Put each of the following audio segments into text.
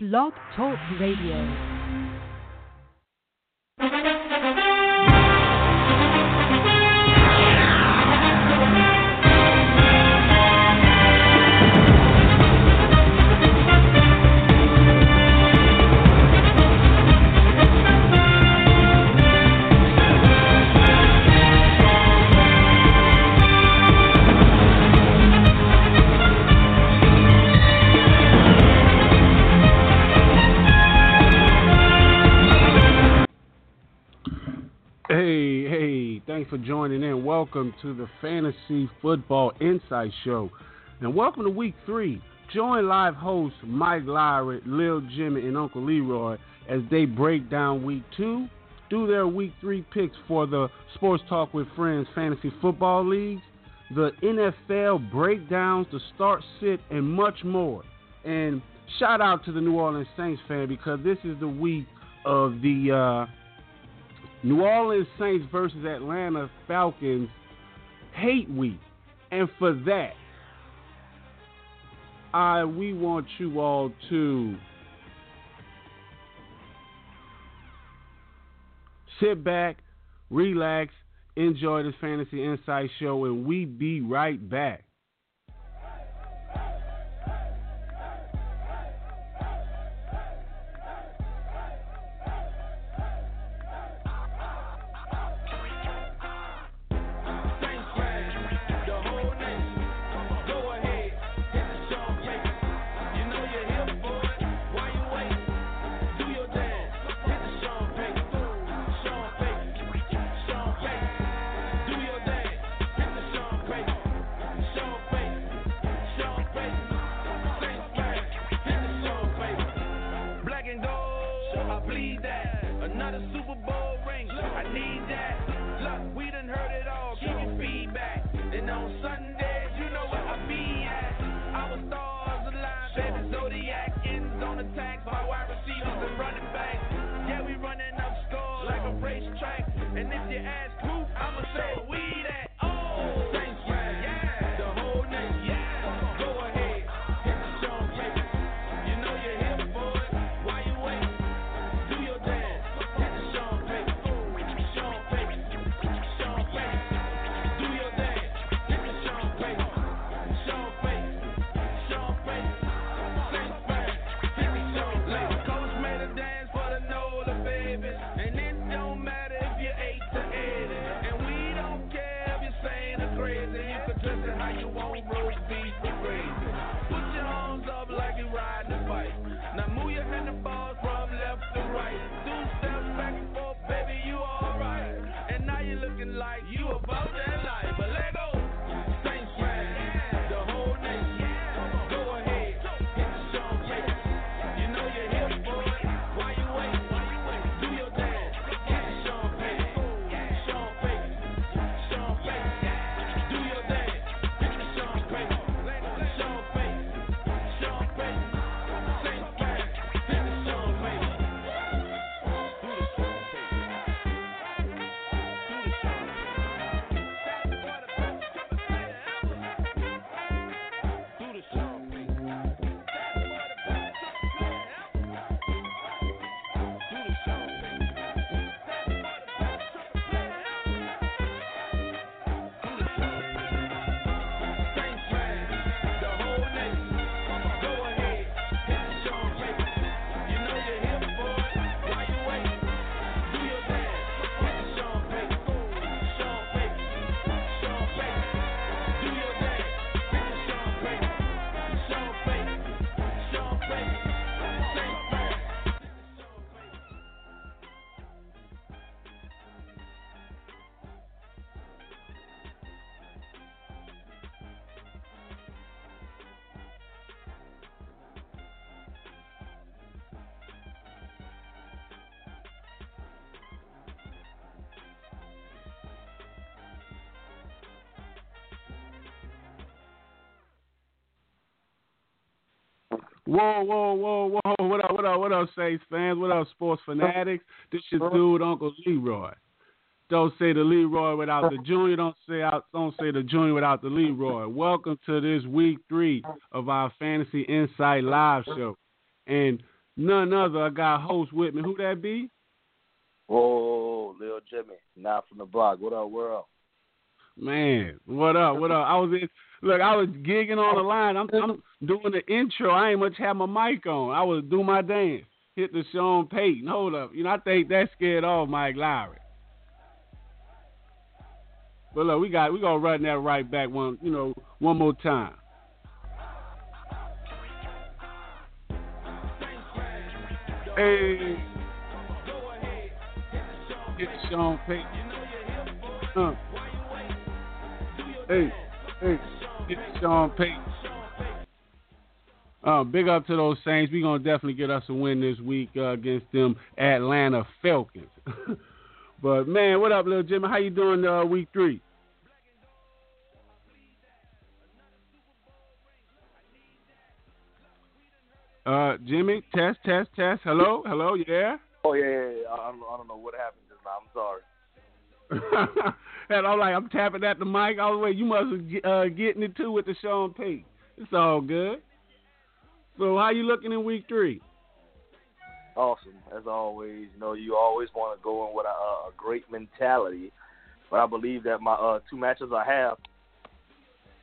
Blog Talk Radio. For joining in. Welcome to the Fantasy Football Insight Show. And welcome to week three. Join live hosts Mike Lyric, Lil Jimmy, and Uncle Leroy as they break down week two, do their week three picks for the Sports Talk with Friends Fantasy Football Leagues, the NFL breakdowns, the start sit, and much more. And shout out to the New Orleans Saints fan because this is the week of the uh, New Orleans Saints versus Atlanta Falcons hate week. And for that, I we want you all to sit back, relax, enjoy this fantasy insight show, and we be right back. like you a Whoa, whoa, whoa, whoa! What up, what up, what up, Saints fans? What up, sports fanatics? This your dude, Uncle Leroy. Don't say the Leroy without the Junior. Don't say out. Don't say the Junior without the Leroy. Welcome to this week three of our Fantasy Insight Live show. And none other. I got host with me. Who that be? Whoa, Lil Jimmy, not from the block. What up, world? Man, what up? What up? I was in. Look, I was gigging on the line. I'm, I'm doing the intro. I ain't much have my mic on. I was doing my dance. Hit the Sean Payton. Hold up. You know, I think that scared off Mike Lowry. But look, we got we gonna run that right back one, you know, one more time. Hey, it's Sean Payton. Uh. Hey, it's Sean Payton. Uh, big up to those Saints. We're going to definitely get us a win this week uh, against them Atlanta Falcons. but, man, what up, little Jimmy? How you doing uh, week three? Uh, Jimmy, test, test, test. Hello, hello, there? Oh yeah, yeah, yeah. I, don't, I don't know what happened just now. I'm sorry. and I'm like, I'm tapping at the mic all the way. You must uh, getting it too with the Sean Payton. It's all good. So how you looking in week three? Awesome, as always. You know, you always want to go in with a, a great mentality, but I believe that my uh, two matches I have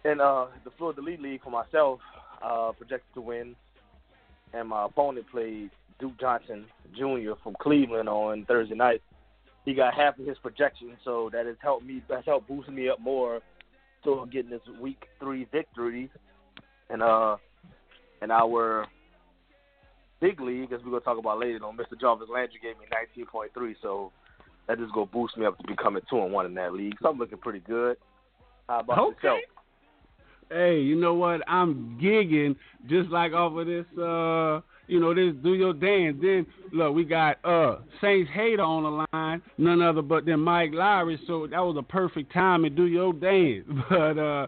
in uh, the Florida League League for myself uh, projected to win, and my opponent played Duke Johnson Jr. from Cleveland on Thursday night. He got half of his projection, so that has helped me. That's helped boost me up more to getting this week three victory. And uh, and our big league, as we're gonna talk about later, know, Mr. Jarvis Landry gave me 19.3, so that just gonna boost me up to becoming two and one in that league. So I'm looking pretty good. How about okay. yourself? Hey, you know what? I'm gigging just like off of this. uh you know, this do your dance. Then look, we got uh Saints Hater on the line, none other but then Mike Lowry. So that was a perfect time to do your dance. But uh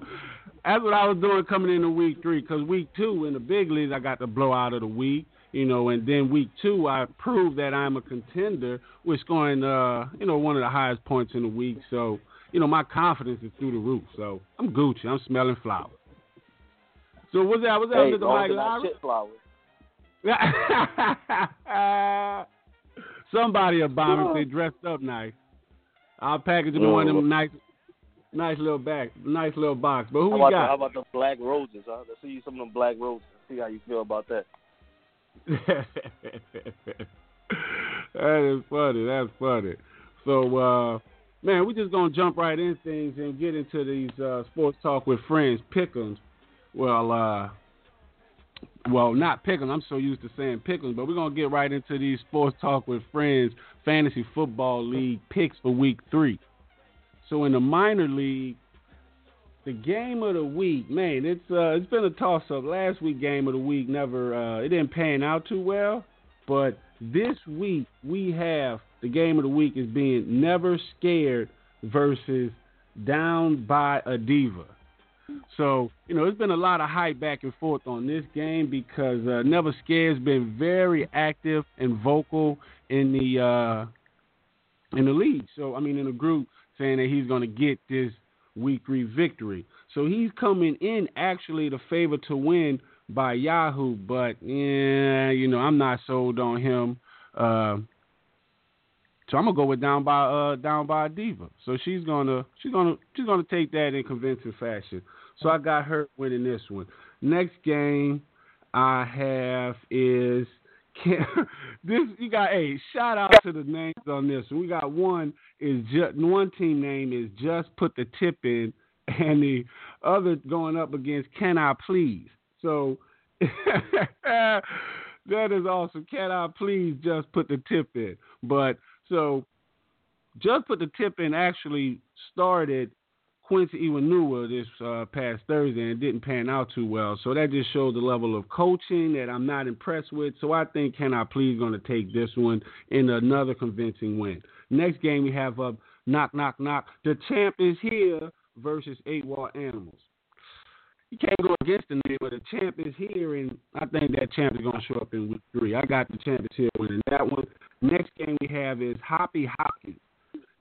that's what I was doing coming into week three. Because week two in the big leagues, I got the blowout of the week. You know, and then week two, I proved that I'm a contender with scoring, uh, you know, one of the highest points in the week. So, you know, my confidence is through the roof. So I'm Gucci. I'm smelling flowers. So what's that? What's that hey, Mr. Mike Lowry? Shit flowers. Somebody will buy me if they dressed up nice. I'll package them in one of them nice, nice little back, nice little box. But who how we got? The, how about the black roses? Huh? Let's see some of them black roses. See how you feel about that. that is funny. That's funny. So, uh, man, we're just gonna jump right in things and get into these uh, sports talk with friends pick'ems. Well, uh, well, not pick'em. I'm so used to saying pick'em, but we're gonna get right into these sports talk with friends fantasy football league picks for week three. So in the minor league, the game of the week, man, it's uh, it's been a toss up. Last week game of the week never uh, it didn't pan out too well, but this week we have the game of the week is being never scared versus down by a diva. So, you know, there's been a lot of hype back and forth on this game because uh, Never Scared's been very active and vocal in the uh, in the league. So, I mean, in the group, saying that he's going to get this week three victory. So he's coming in actually the favor to win by Yahoo, but yeah, you know, I'm not sold on him. Uh, so I'm gonna go with down by uh down by Diva. So she's gonna she's gonna she's gonna take that in convincing fashion. So I got her winning this one. Next game I have is this you got a hey, shout out to the names on this. We got one is just one team name is just put the tip in, and the other going up against Can I Please. So that is awesome. Can I please just put the tip in? But so just put the tip in actually started Quincy Enunwa this uh, past Thursday and didn't pan out too well. So that just showed the level of coaching that I'm not impressed with. So I think Can I Please going to take this one in another convincing win. Next game we have up knock knock knock. The champ is here versus eight wall animals. You can't go against the name, but the champ is here, and I think that champ is going to show up in week three. I got the champ is here winning that one. Next game we have is Hoppy Hopkins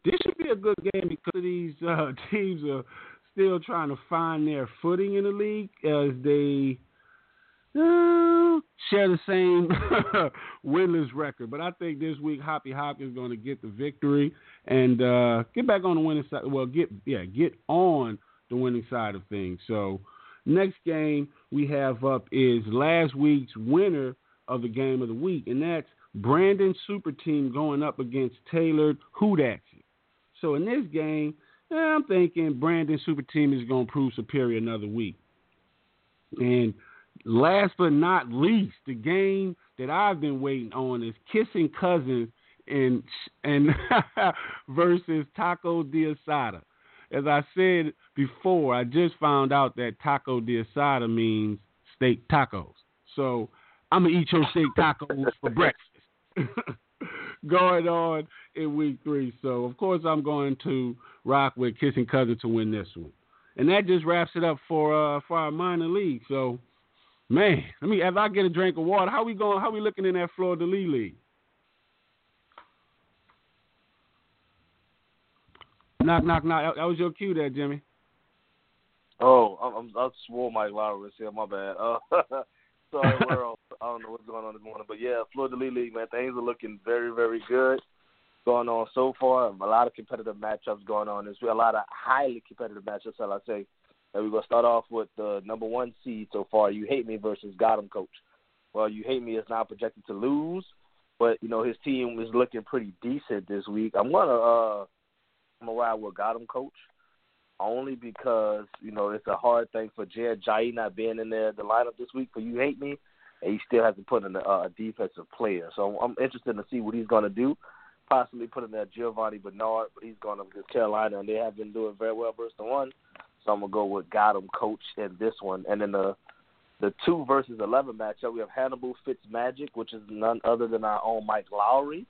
this should be a good game because these uh, teams are still trying to find their footing in the league as they uh, share the same winless record. But I think this week Hoppy Hopkins is going to get the victory and uh, get back on the winning side. Well, get yeah, get on the winning side of things. So next game we have up is last week's winner of the game of the week, and that's Brandon Super Team going up against Tailored Hoot Action. So in this game, eh, I'm thinking Brandon Super Team is going to prove superior another week. And last but not least, the game that I've been waiting on is Kissing Cousins and and versus Taco de Asada. As I said before, I just found out that Taco de Asada means steak tacos. So I'm gonna eat your steak tacos for breakfast. going on in week three. So of course I'm going to rock with Kissing Cousin to win this one. And that just wraps it up for uh for our minor league. So man, let me as I get a drink of water, how we going how we looking in that Florida Lee League? Knock, knock, knock. That was your cue there, Jimmy. Oh, I'm, I'm I swore Mike Lowry here. My bad. Uh, sorry, world. I don't know what's going on this morning, but yeah, Florida Lee League, man, things are looking very, very good going on so far. A lot of competitive matchups going on. There's a lot of highly competitive matchups, shall I say. And we're gonna start off with the number one seed so far. You hate me versus Gotham coach. Well, you hate me is now projected to lose, but you know his team is looking pretty decent this week. I'm gonna uh, I'm gonna ride with Gotham coach only because you know it's a hard thing for Jared Jai not being in there the lineup this week. For you hate me, and he still has to put in a, a defensive player. So I'm interested to see what he's going to do. Possibly put in there Giovani Bernard, but he's going up against Carolina, and they have been doing very well versus the one. So I'm gonna go with Gotham coach in this one, and then the the two versus eleven matchup we have Hannibal Fitzmagic, which is none other than our own Mike Lowry,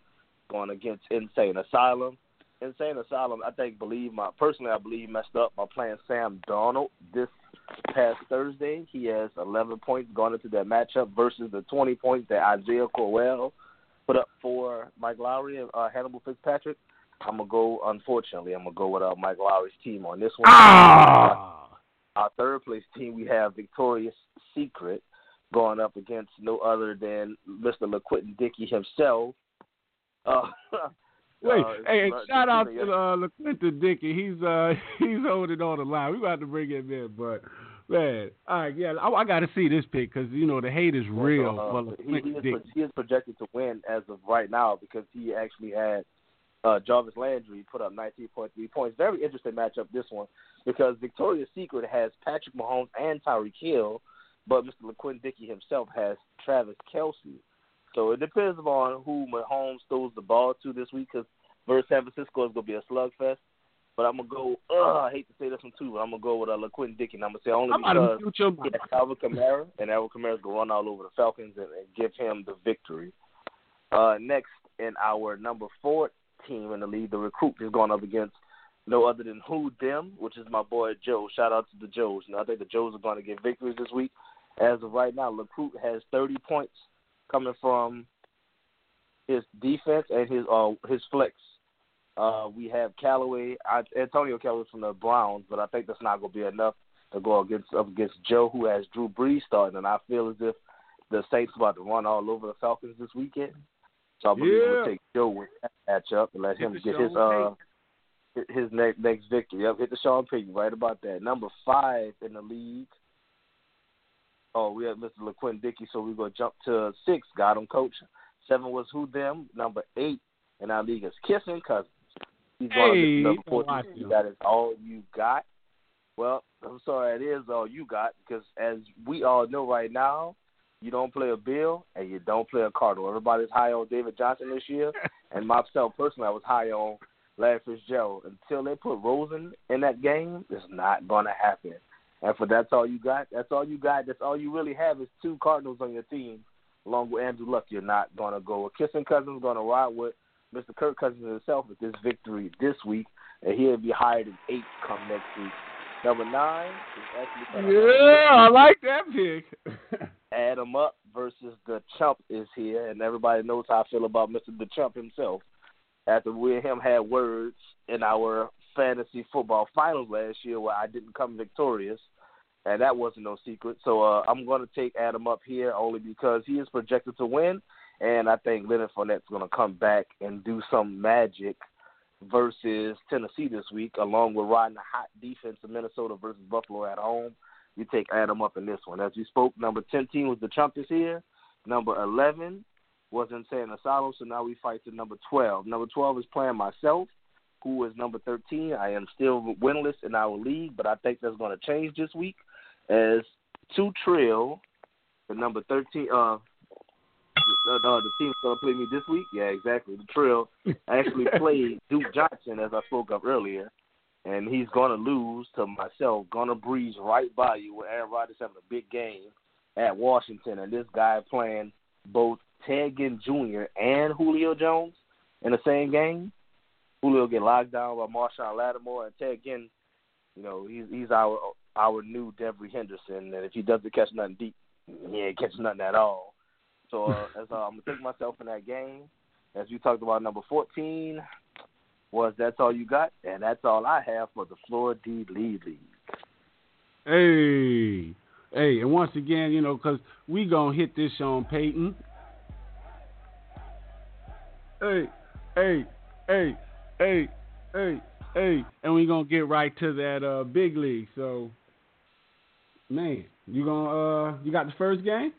going against Insane Asylum. Insane Asylum, I think, believe my personally, I believe messed up by playing Sam Darnold this past Thursday. He has 11 points going into that matchup versus the 20 points that Isaiah Crowell put up for Mike Lowry and uh, Hannibal Fitzpatrick. I'm gonna go. Unfortunately, I'm gonna go with uh, Mike Lowry's team on this one. Ah! Our third place team, we have Victoria's Secret going up against no other than Mr. LaQuentin Dickey himself. Uh, Wait, uh, hey, uh, shout out to uh, LaQuinta Dickey. He's uh he's holding on the line. We about to bring him in, but man, all right, yeah, I, I got to see this pick because you know the hate is real Uh, for he, he, LaQuinta is, Dickey. he is projected to win as of right now because he actually had uh, Jarvis Landry put up 19.3 points. Very interesting matchup this one because Victoria's Secret has Patrick Mahomes and Tyreek Hill, but Mr. LaQuinn Dickey himself has Travis Kelce. So it depends on who Mahomes throws the ball to this week because versus San Francisco is going to be a slugfest. But I'm gonna go. Ugh, I hate to say this one too, but I'm gonna go with uh, LaQuinn Dickey. And I'm gonna say only I'm because he has Alvin Kamara, and Alvin Kamara's gonna run all over the Falcons and, and give him the victory. Uh, next in our number four team in the league, the recruit is going up against no other than Who Dem, which is my boy Joe. Shout out to the Joes. You know, I think the Joes are going to get victories this week. As of right now, Recruit has 30 points coming from his defense and his uh his flex. Uh, we have Callaway, I, Antonio Callaway from the Browns, but I think that's not going to be enough to go against up against Joe, who has Drew Brees starting, and I feel as if the Saints about to run all over the Falcons this weekend. So I believe Yeah. we'll take Joe with that matchup and let Hit him get his uh his- his next next victory. Yep, hit the Sean Payton right about that. Number five in the league. Oh, we have Mr. LaQuinn Dickey, so we're gonna jump to six. Got him, coach. Seven was who them. Number eight in our league is Kissing Cousins. He's Hey, number I fourteen. like. That is all you got. Well, I'm sorry, it is all you got because as we all know right now, you don't play a Bill and you don't play a Cardinal. Everybody's high on David Johnson this year, and myself personally, I was high on Larry Fitzgerald. Until they put Rosen in that game, it's not going to happen. And for that's all you got. That's all you got. That's all you really have is two Cardinals on your team, along with Andrew Luck. You're not going to go. Kissing Cousins going to ride with Mr. Kirk Cousins himself with this victory this week, and he'll be higher than eight come next week. Number nine is actually Yeah, I like that pick. add him up versus the chump is here, and everybody knows how I feel about Mr. the Chump himself. After we and him had words in our fantasy football finals last year, where I didn't come victorious, and that wasn't no secret. So uh, I'm going to take Adam up here only because he is projected to win, and I think Leonard Fournette's going to come back and do some magic versus Tennessee this week, along with riding the hot defense of Minnesota versus Buffalo at home. You take Adam up in this one. As you spoke, number 10 team was the Trumpets here. Number 11 was Insane Asylum, so now we fight to number 12. Number 12 is playing myself, who is number 13. I am still winless in our league, but I think that's going to change this week as Two Trill, the number 13, uh, uh, the team's gonna play me this week. Yeah, exactly. The Trill actually played Duke Johnson as I spoke of earlier, and he's gonna lose to myself. Gonna breeze right by you with Aaron Rodgers having a big game at Washington, and this guy playing both Ted Ginn Jr. and Julio Jones in the same game. Julio get locked down by Marshon Lattimore, and Ted Ginn, you know, he's he's our our new Devery Henderson, and if he doesn't catch nothing deep, he ain't catching nothing at all. So uh, as uh, I'm gonna take myself in that game, as you talked about, number 14 was that's all you got, and that's all I have for the Florida D League. Hey, hey, and once again, you know, because we gonna hit this Sean Payton. Hey, hey, hey, hey, hey, hey, and we gonna get right to that uh, big league. So, man, you gonna uh, you got the first game?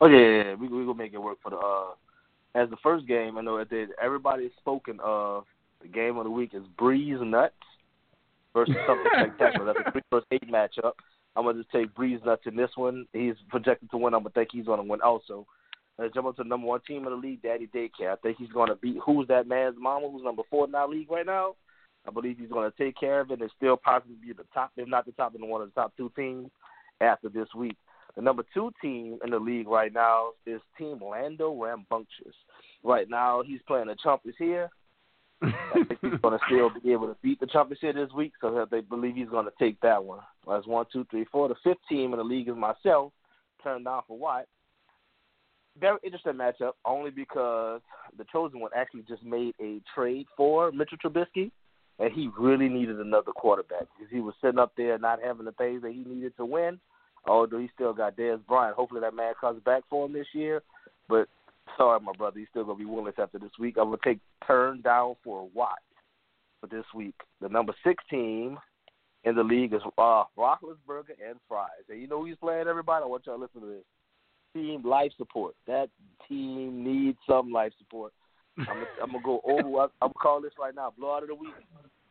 Oh yeah, yeah, yeah. we we gonna make it work for the uh as the first game. I know that everybody's spoken of the game of the week is Breeze Nuts versus something spectacular. That's a three versus eight matchup. I'm gonna just take Breeze Nuts in this one. He's projected to win. I'm gonna think he's gonna win also. Let's jump up to the number one team in the league, Daddy Daycare. I think he's gonna beat who's that man's mama, who's number four in our league right now. I believe he's gonna take care of it and still possibly be the top, if not the top, in one of the top two teams after this week. The number two team in the league right now is Team Lando Rambunctious. Right now, he's playing the Trumpets here. I think he's going to still be able to beat the Trumpets here this week, so they believe he's going to take that one. That's one, two, three, four. The fifth team in the league is myself, turned down for what? Very interesting matchup, only because the chosen one actually just made a trade for Mitchell Trubisky, and he really needed another quarterback because he was sitting up there not having the things that he needed to win although he still got Dez Bryant. Hopefully that man comes back for him this year. But sorry, my brother, he's still gonna be winless after this week. I'm gonna take turn down for Watt for this week. The number six team in the league is uh Roethlisberger and Fries. And you know who's playing everybody? I want y'all to listen to this. Team life support. That team needs some life support. I'm gonna, I'm gonna go over. I'm gonna call this right now. Blowout of the week.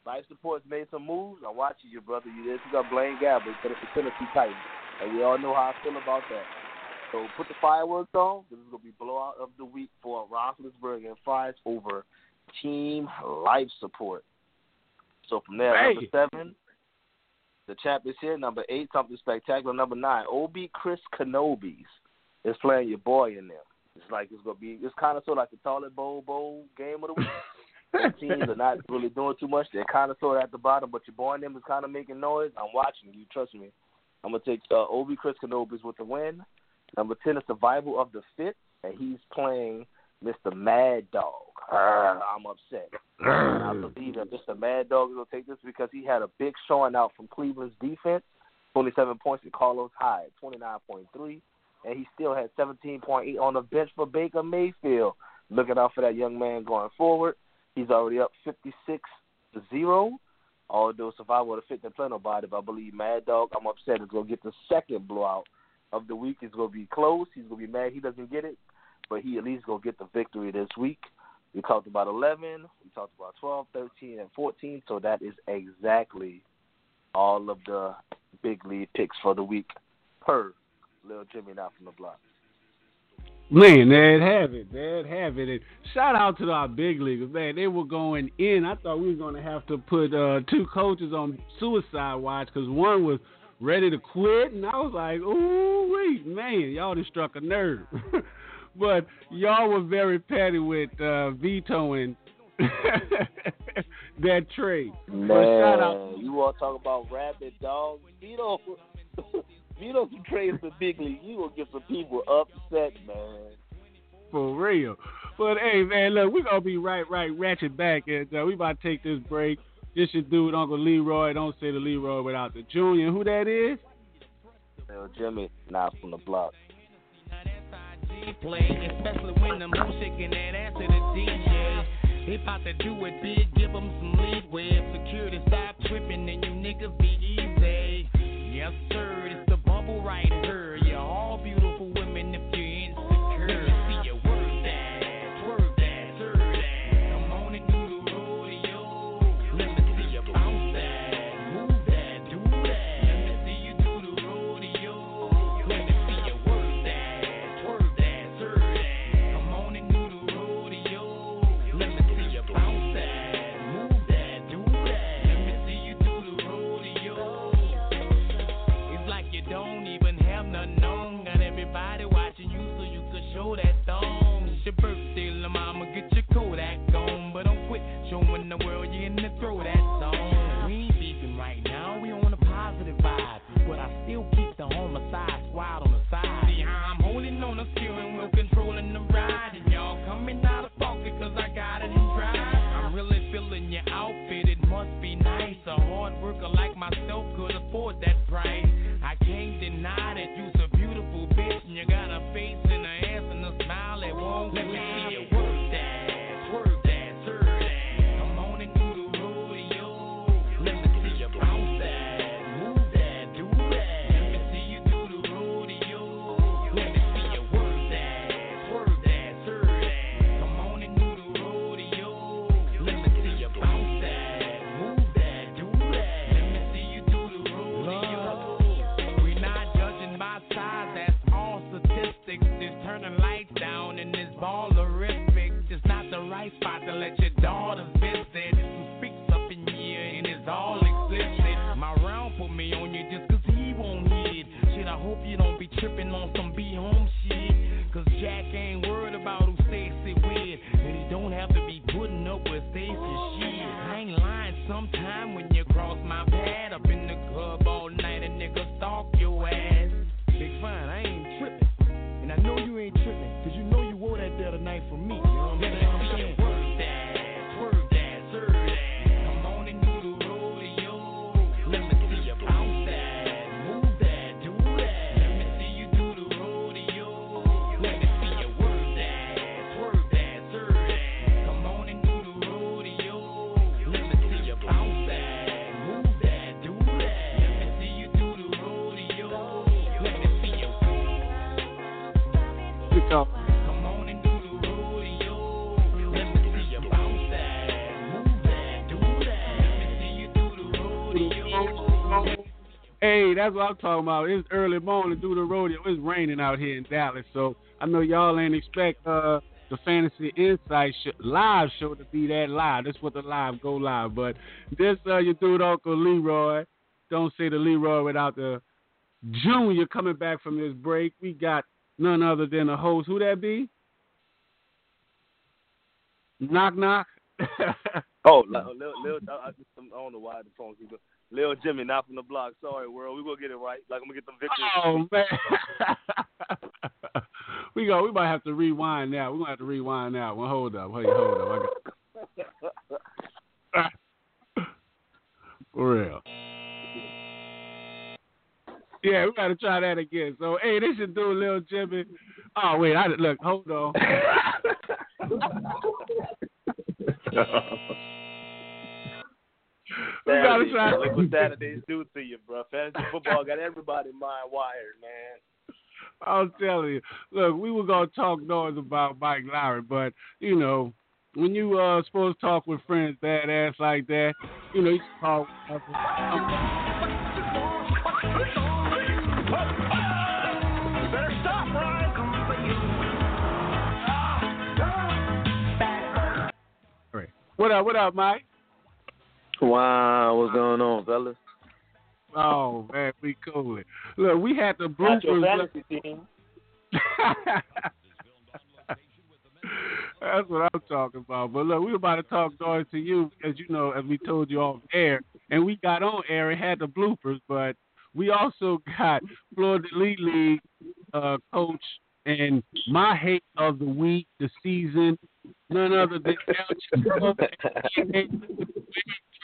Life support's made some moves. I'm watching you, brother. You this. Got Blaine Gabbert for the Tennessee Titans. And we all know how I feel about that. So put the fireworks on. This is going to be blowout of the week for Roethlisberger and Fries over team life support. So from there, hey. number seven, the chap is here. Number eight, something spectacular. Number nine, OB Chris Canobis is playing your boy in there. It's like it's gonna be. It's kind of sort of like the toilet bowl bowl game of the week. the teams are not really doing too much. They're kind of sort of at the bottom, but your boy in them is kind of making noise. I'm watching you. Trust me. I'm gonna take uh, Obi Chris Canobis with the win. Number ten is Survival of the Fit, and he's playing Mr. Mad Dog. I'm upset. I believe that Mr. Mad Dog is gonna take this because he had a big showing out from Cleveland's defense. 27 points to Carlos Hyde, 29.3, and he still had 17.8 on the bench for Baker Mayfield. Looking out for that young man going forward. He's already up 56 to zero. Although Survival of the Fit didn't play nobody, but I believe Mad Dog, I'm upset, is to get the second blowout of the week. It's to be close. He's to be mad he doesn't get it, but he at least to get the victory this week. We talked about 11, we talked about 12, 13, and 14, so that is exactly all of the big lead picks for the week per Lil Jimmy Not from the Block. Man, they'd have it. They'd have it. And shout out to our big leaguers, man. They were going in. I thought we were going to have to put uh, two coaches on suicide watch because one was ready to quit, and I was like, "Ooh, wait, man, y'all just struck a nerve." but y'all were very petty with uh, vetoing that trade. Man, shout out. you want to talk about rabbit dog? Vito you don't trade the big league, you gonna get some people upset, man. For real. But hey, man, look, we're gonna be right, right, ratchet back, and uh, we about to take this break. This is dude, Uncle Leroy. Don't say the Leroy without the Junior. Who that is? Lil Jimmy, not from the block. Play, especially when the moon shaking that ass to the DJ. They about to do it big, give them some leeway. Security stop tripping and you niggas be easy. Yes, sir, it's the bubble right here. You're all that's what I'm talking about. It's early morning to do the rodeo. It's raining out here in Dallas, so I know y'all ain't expect uh the Fantasy Insight sh- live show to be that live. That's what the live go live. But this uh your dude Uncle Leroy. Don't say the Leroy without the Junior coming back from this break. We got none other than the host. Who that be? Knock knock. Oh, Lil, Lil, Lil, I, I don't know why the phone keeps going. Lil Jimmy, not from the block. Sorry, world. We gonna get it right. Like I'm gonna get the victory. Oh man. we go. We might have to rewind now. We're gonna have to rewind now. Well, hold up. Hold, hold up. I got for real. Yeah, we gotta try that again. So, hey, this should do Lil Jimmy. Oh wait, I look. Hold on. we gotta Saturdays, try. Look what Saturdays do to you, bro. Fantasy football got everybody mind wired, man. I'm telling you. Look, we were gonna talk noise about Mike Lowry, but you know, when you uh supposed to talk with friends badass like that, you know, you should talk. Right. What up? What up, Mike? Wow, what's going on, fellas? Oh man, we cool. Look, we had the Not your bloopers. fantasy team. That's what I'm talking about. But look, we were about to talk noise to you, as you know, as we told you off air, and we got on air and had the bloopers. But we also got Florida Elite League uh, coach and my hate of the week, the season, none other than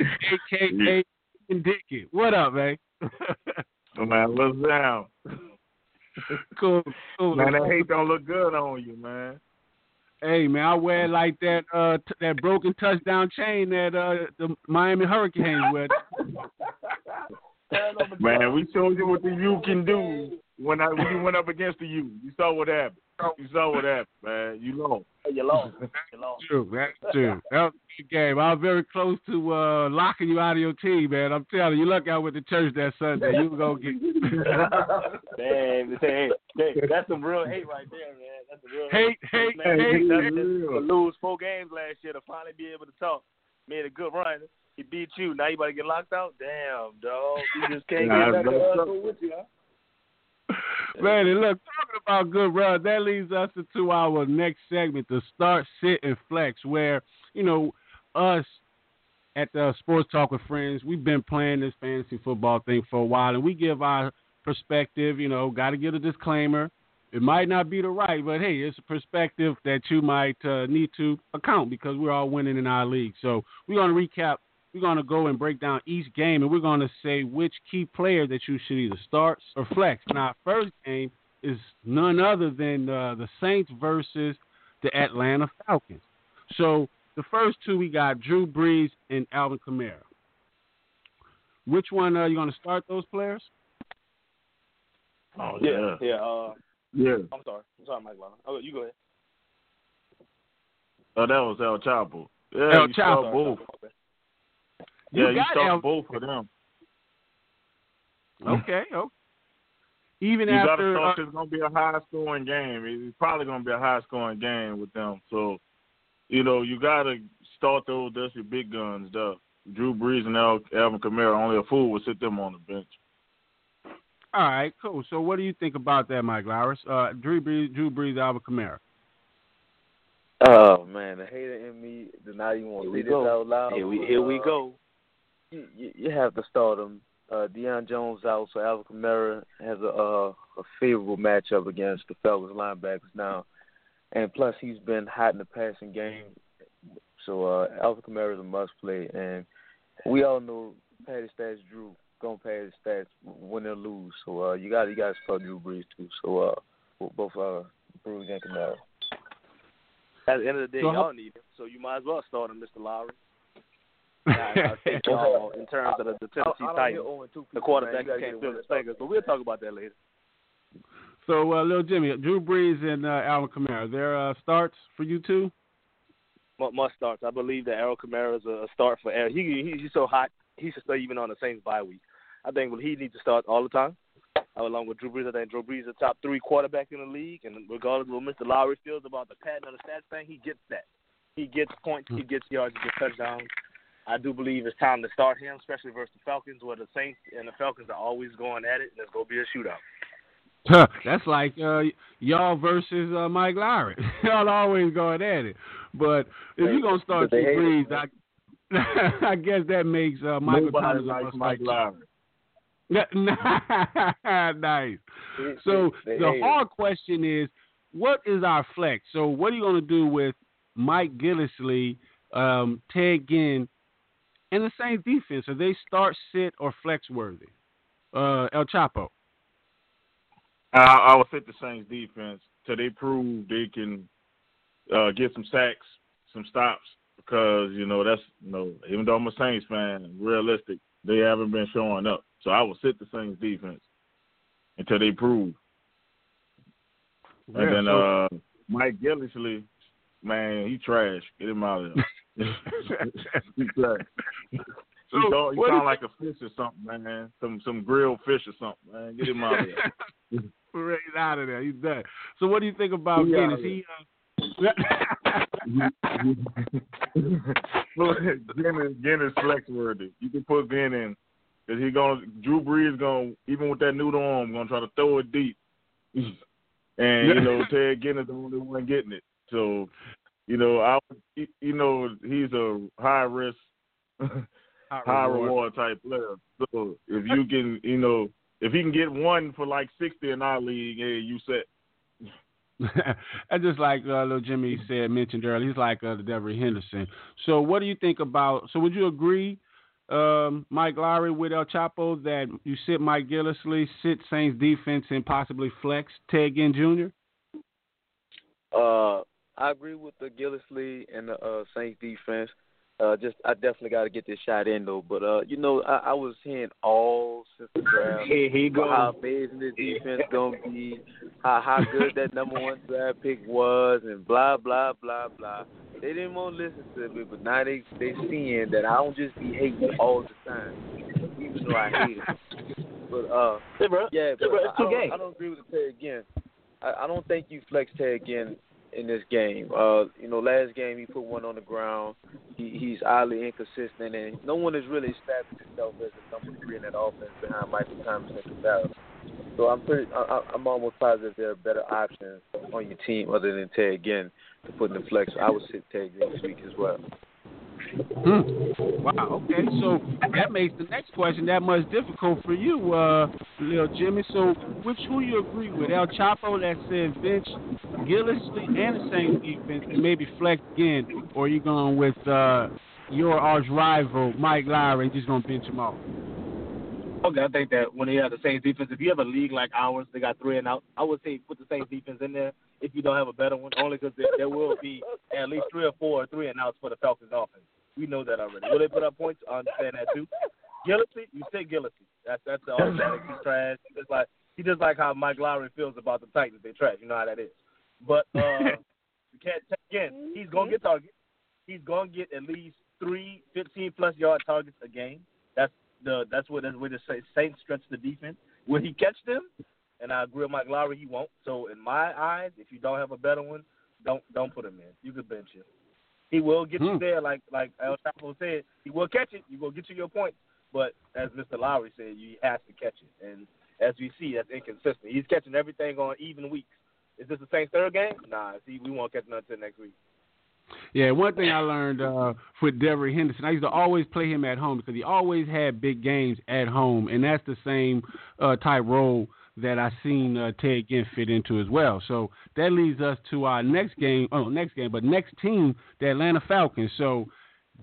Aka Dickett. What up, man? Man, what's down? cool, cool. Man, that hate don't look good on you, man. Hey man, I wear like that uh t- that broken touchdown chain that uh the Miami Hurricanes wear. Man, we showed you what the U can do when I when you went up against the U. You saw what happened. You saw what happened, man. You lost. You lost. You lost. True, that's true. That was a good game. I was very close to uh locking you out of your team, man. I'm telling you, you lucky I went to church that Sunday. You were gonna get Damn, hey, hey, that's some real hate right there, man. That's some real hate, hate, Man, hate, that's hate. to lose four games last year to finally be able to talk. Made a good run. He beat you. Now you about to get locked out? Damn, dog. You just can't Nah, get back to that's us with you, huh? Man, and look, talking about good runs, that leads us into our next segment, the start, sit, and flex, where, you know, us at the Sports Talk with Friends, we've been playing this fantasy football thing for a while, and we give our perspective, you know, got to give a disclaimer. It might not be the right, but hey, it's a perspective that you might uh, need to account because we're all winning in our league. So we're going to recap. We're going to go and break down each game, and we're going to say which key player that you should either start or flex. Now, our first game is none other than uh, the Saints versus the Atlanta Falcons. So the first two we got Drew Brees and Alvin Kamara. Which one are you going to start those players? Oh Yeah, yeah. Uh, yeah. I'm sorry. I'm sorry, Mike Lyon. Oh, you go ahead. Oh, that was El Chapo. Yeah, El you Chapo. both. Okay. You yeah, you got start El- both of them. Okay, okay. Even You got to after uh, it's going to be a high scoring game. It's probably going to be a high scoring game with them. So, you know, you got to start those. That's your big guns, though. Drew Brees and Al, Alvin Kamara. Only a fool would sit them on the bench. all right, cool. So what do you think about that, Mike Lowris? Uh, Drew Brees, Drew Brees, Alvin Kamara. Oh man, the hater in me did not even want to we say this go. out loud. Here we but, here we uh, go. You, you, you have to start him. Uh, Deion Jones out, so Alvin Kamara has a uh, a favorable matchup against the Falcons linebackers now, and plus he's been hot in the passing game. So uh, Alvin Kamara is a must play, and we all know Patty Stats Drew gonna pay his stats win or lose. So uh, you got you got to start Drew Brees too. So uh, both uh, Brees and Kamara. At the end of the day, So y'all need him, so you might as well start him, Mr. Lowry. I, I y'all, in terms of the, the Tennessee I, I don't Titans, hear 0 and 2 the quarterback man. Can't gotta feel his fingers, but we'll talk about that later. So, uh, little Jimmy, Drew Brees and uh, Alvin Kamara, their uh, starts for you two? Mu- Must starts. I believe that Errol Kamara is a start for Errol. He, he he's so hot. He should start even on the Saints bye week. I think he needs to start all the time. Uh, along with Drew Brees, I think Drew Brees is the top three quarterback in the league, and regardless of what Mr. Lowry feels about the pattern of the stats thing, he gets that. He gets points, he gets yards, he gets touchdowns. I do believe it's time to start him, especially versus the Falcons, where the Saints and the Falcons are always going at it, and it's going to be a shootout. That's like uh, y'all versus uh, Mike Lowry. y'all always going at it. But if you're gonna start But they Drew hate Brees, I, I guess that makes uh, Michael Nobody Thomas a likes must Mike like. Lowry. nice. So they- they the hard question is, what is our flex? So what are you going to do with Mike Gillislee, um, Ted Ginn, and the Saints defense? Are they start, sit, or flex worthy? Uh, El Chapo. I, I would fit the Saints defense till they prove they can uh, get some sacks, some stops, because you know that's you know even though I'm a Saints fan, realistic they haven't been showing up. So I will sit the Saints defense until they prove. Yeah, and then so- uh, Mike Gillislee, man, he trash. Get him out of there. he trash. So, he sound, he sound like a fish or something, man. Some some grilled fish or something, man. Get him out of there. Right out of there. He's done. So what do you think about He out Is he? Uh... Ginn is Ginn is flex worthy. You can put Ginn in because he gonna Drew Brees gonna even with that new arm going to try to throw it deep, and you know Ted Ginn is the only one getting it. So you know I you know he's a high risk, high reward type player. So if you can you know if he can get one for like sixty in our league, hey you set. That's just like uh, little Jimmy said mentioned earlier. He's like uh, the Devery Henderson. So, what do you think about? So, would you agree um, Mike Lowry with El Chapo that you sit Mike Gillislee, sit Saints defense, and possibly flex Ted Ginn Jr.? Uh, I agree with the Gillislee and the uh, Saints defense. Uh, just I definitely got to get this shot in though. But uh, you know, I, I was hearing all since the draft Here he goes. how amazing this defense gonna be, how how good that number one draft pick was, and blah blah blah blah. They didn't want to listen to me, but now they they seeing that I don't just be hating all the time, even though I hate it. But uh, Hey, bro. yeah, but bro, it's I, two don't. I don't agree with the Ted Ginn. I, I don't think you flex Ted Ginn in this game. Uh, you know, last game he put one on the ground. He, he's oddly inconsistent, and no one has really established himself as a number three in that offense behind Michael Thomas and Kamara. So I'm pretty, I, I'm almost positive there are better options on your team other than Ted Ginn to put in the flex. I would sit Ted Ginn this week as well. Hmm. Wow. Okay. So that makes the next question that much difficult for you, uh, Lil Jimmy. So which who you agree with? El Chapo that said bench Gillislee and the Saints defense and maybe flex Ginn, or are you going with uh, your arch rival Mike Lowery and just gonna bench him off? Okay, I think that when you have the Saints defense, if you have a league like ours, they got three and out. I would say put the Saints defense in there if you don't have a better one, only because there, there will be at least three or four three and outs for the Falcons offense. We know that already. Will they put up points? I understand that too. Gillislee, you say Gillislee. That's that's the automatic. He's trash. He just like he just like how Mike Lowery feels about the Titans. They trash. You know how that is. But uh, you can't again. He's gonna get targets. He's gonna get at least three 15 plus yard targets a game. That's the that's what that's where the Sa- Saints stretch the defense. Will he catch them? And I agree with Mike Lowery, he won't. So in my eyes, if you don't have a better one, don't don't put him in. You could bench him. He will get you Hmm. there, like like El Chapo said. He will catch it. He will get you your points. But as Mr. Lowery said, you have to catch it. And as we see, that's inconsistent. He's catching everything on even weeks. Is this the Saints' third game? Nah. See, we won't catch nothing until next week. Yeah, one thing I learned uh, with Devery Henderson, I used to always play him at home because he always had big games at home, and that's the same uh, type role that I seen uh, Ted Ginn fit into as well. So that leads us to our next game. Oh, next game, but next team, the Atlanta Falcons. So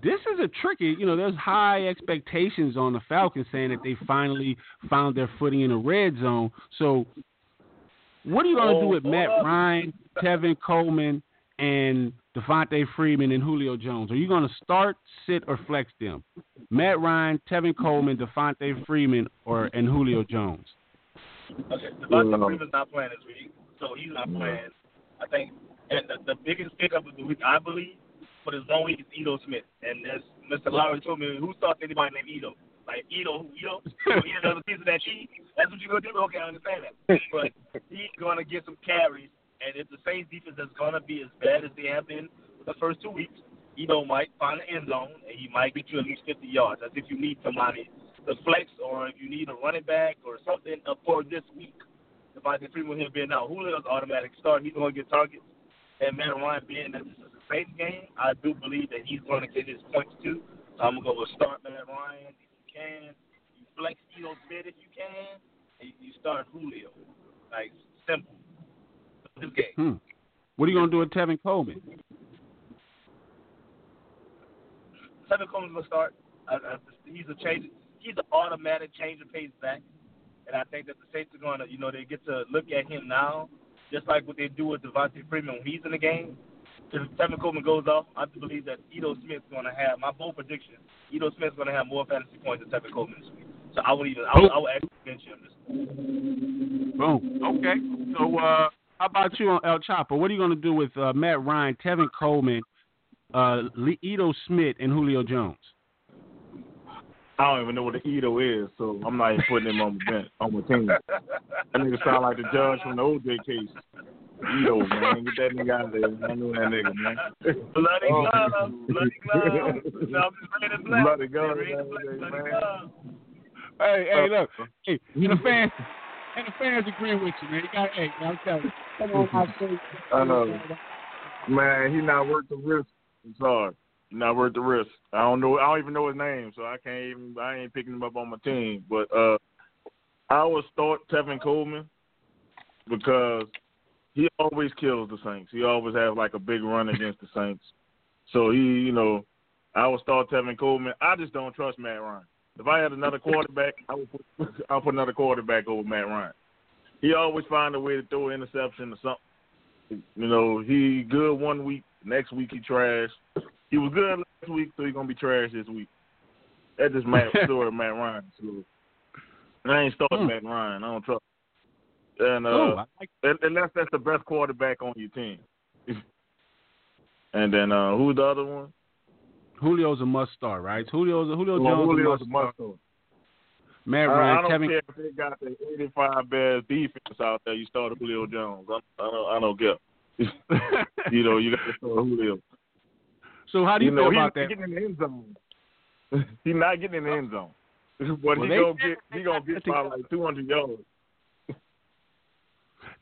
this is a tricky. You know, there's high expectations on the Falcons saying that they finally found their footing in the red zone. So what are you going to do with Matt Ryan, Tevin Coleman, and Devonta Freeman and Julio Jones? Are you going to start, sit, or flex them? Matt Ryan, Tevin Coleman, Devonta Freeman, or and Julio Jones? Okay, Devonta No. Freeman's not playing this week, so he's not mm-hmm. playing. I think, and the, the biggest pickup of the week, I believe, for this one week is Ito Smith. And as Mr. Lowery told me, who starts anybody named Ito? Like Ito, who Ito? You eat another piece of that cheese? That's what you're gonna do? Okay, I understand that. But he's gonna get some carries, and if the Saints defense is gonna be as bad as they have been the first two weeks, Ito might find the end zone, and he might get you at least 50 yards. That's if you need somebody to flex, or if you need a running back or something for this week. If I Devonta Freeman will be now. Julio's automatic start. He's going to get targets. And Matt Ryan being that this is a Saints game, I do believe that he's going to get his points too. So I'm going to go with start Matt Ryan if you can. You flex Ito Smith if you can. And you start Julio. Like, simple. This game. Hmm. What are you going to do with Tevin Coleman? Tevin Coleman's going to start. I, I, he's a change. He's an automatic change of pace back. And I think that the Saints are going to, you know, they get to look at him now, just like what they do with Devonta Freeman when he's in the game. If Tevin Coleman goes off, I believe that Ito Smith's going to have my bold prediction. Ito Smith's going to have more fantasy points than Tevin Coleman this week. So I would even, I would, I would actually bench him this. Boom. Okay. So uh, how about you on El Chapo? What are you going to do with uh, Matt Ryan, Tevin Coleman, uh, Ito Smith, and Julio Jones? I don't even know what the Ito is, so I'm not even putting him on the bench on my team. That nigga sound like the judge from the OJ case. Ito, man, get that nigga out of there. I know that nigga, man. Bloody Oh. glove, bloody glove. No, I'm just ready to bless. Bloody glove, Ready to man, bless, bloody glove. Hey, hey, look, hey, and the fans, and the fans agree with you, man. You got, hey, I'm telling you, come on, my son. I know. Man, he not worth the risk. I'm sorry. Not worth the risk. I don't know. I don't even know his name, so I can't even. I ain't picking him up on my team. But uh, I would start Tevin Coleman because he always kills the Saints. He always has like a big run against the Saints. So he, you know, I would start Tevin Coleman. I just don't trust Matt Ryan. If I had another quarterback, I would put I'll put another quarterback over Matt Ryan. He always find a way to throw an interception or something. You know, he good one week, next week he trash. He was good last week, so he's gonna be trash this week. That's just Matt story Matt Ryan. So I ain't starting Hmm. Matt Ryan. I don't trust. And uh, Oh, I like un- unless that's the best quarterback on your team. and then uh who's the other one? Julio's a must start, right? Julio's Julio Well, Jones Julio's a a must start. Matt I, Ryan, I don't Kevin. care if they got the 85 best defense out there. You start Julio Jones. I, I don't. I don't care. you know, you got to start Julio. So how do you, you know, feel he's about not that? getting in the end zone. he's not getting in the end zone. But Well, he gonna get he gonna get to- by like 200 yards.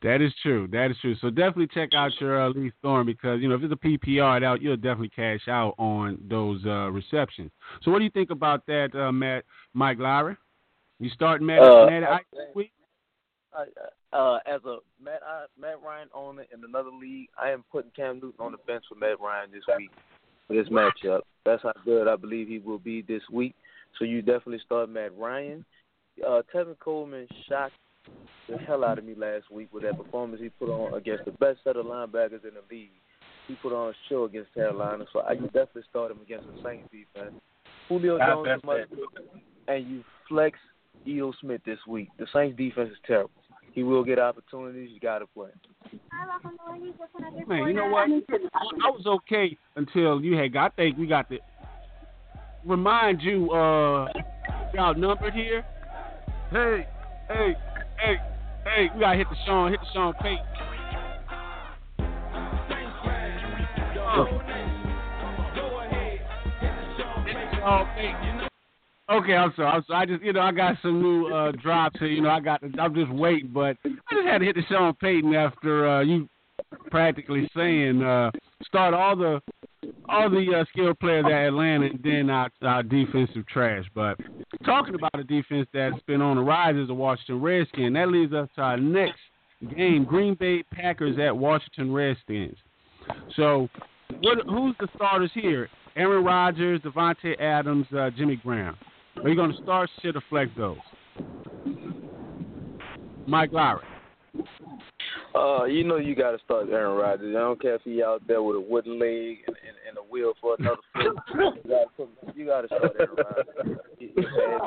That is true. That is true. So definitely check out your uh, Lee Thorn because you know if it's a PPR out, you'll definitely cash out on those uh, receptions. So what do you think about that, uh, Matt? Mike Lowery? You starting Matt? Uh, Matt I this week? I, uh, as a Matt I, Matt Ryan owner in another league, I am putting Cam Newton on the bench for Matt Ryan this week for this matchup. That's how good I believe he will be this week. So you definitely start Matt Ryan. Uh, Tevin Coleman shocked the hell out of me last week with that performance he put on against the best set of linebackers in the league. He put on a show against Carolina, so I you definitely start him against the Saints defense. Julio Jones is must and you flex Ito Smith this week. The Saints defense is terrible. He will get opportunities. You got to play. Man, you know what? I was okay until you had got. I think we got to remind you. uh we outnumbered here. Hey, hey, hey, hey! We gotta hit the Sean, hit the Sean Payton. Sean Payton. Okay, I'm sorry. I'm sorry. I just, you know, I got some new uh drops here. You know, I got. I'm just waiting, but I just had to hit the Sean Payton after uh you practically saying uh start all the all the uh, skilled players at Atlanta and then our, our defensive trash. But talking about a defense that's been on the rise is the Washington Redskins. That leads us to our next game: Green Bay Packers at Washington Redskins. So, what? Who's the starters here? Aaron Rodgers, Davante Adams, uh, Jimmy Graham. You going to start, sit, or flex those? Mike Lowery. Uh, you know you got to start Aaron Rodgers. I don't care if he out there with a wooden leg and, and, and a wheel for another foot. You got to you start Aaron Rodgers.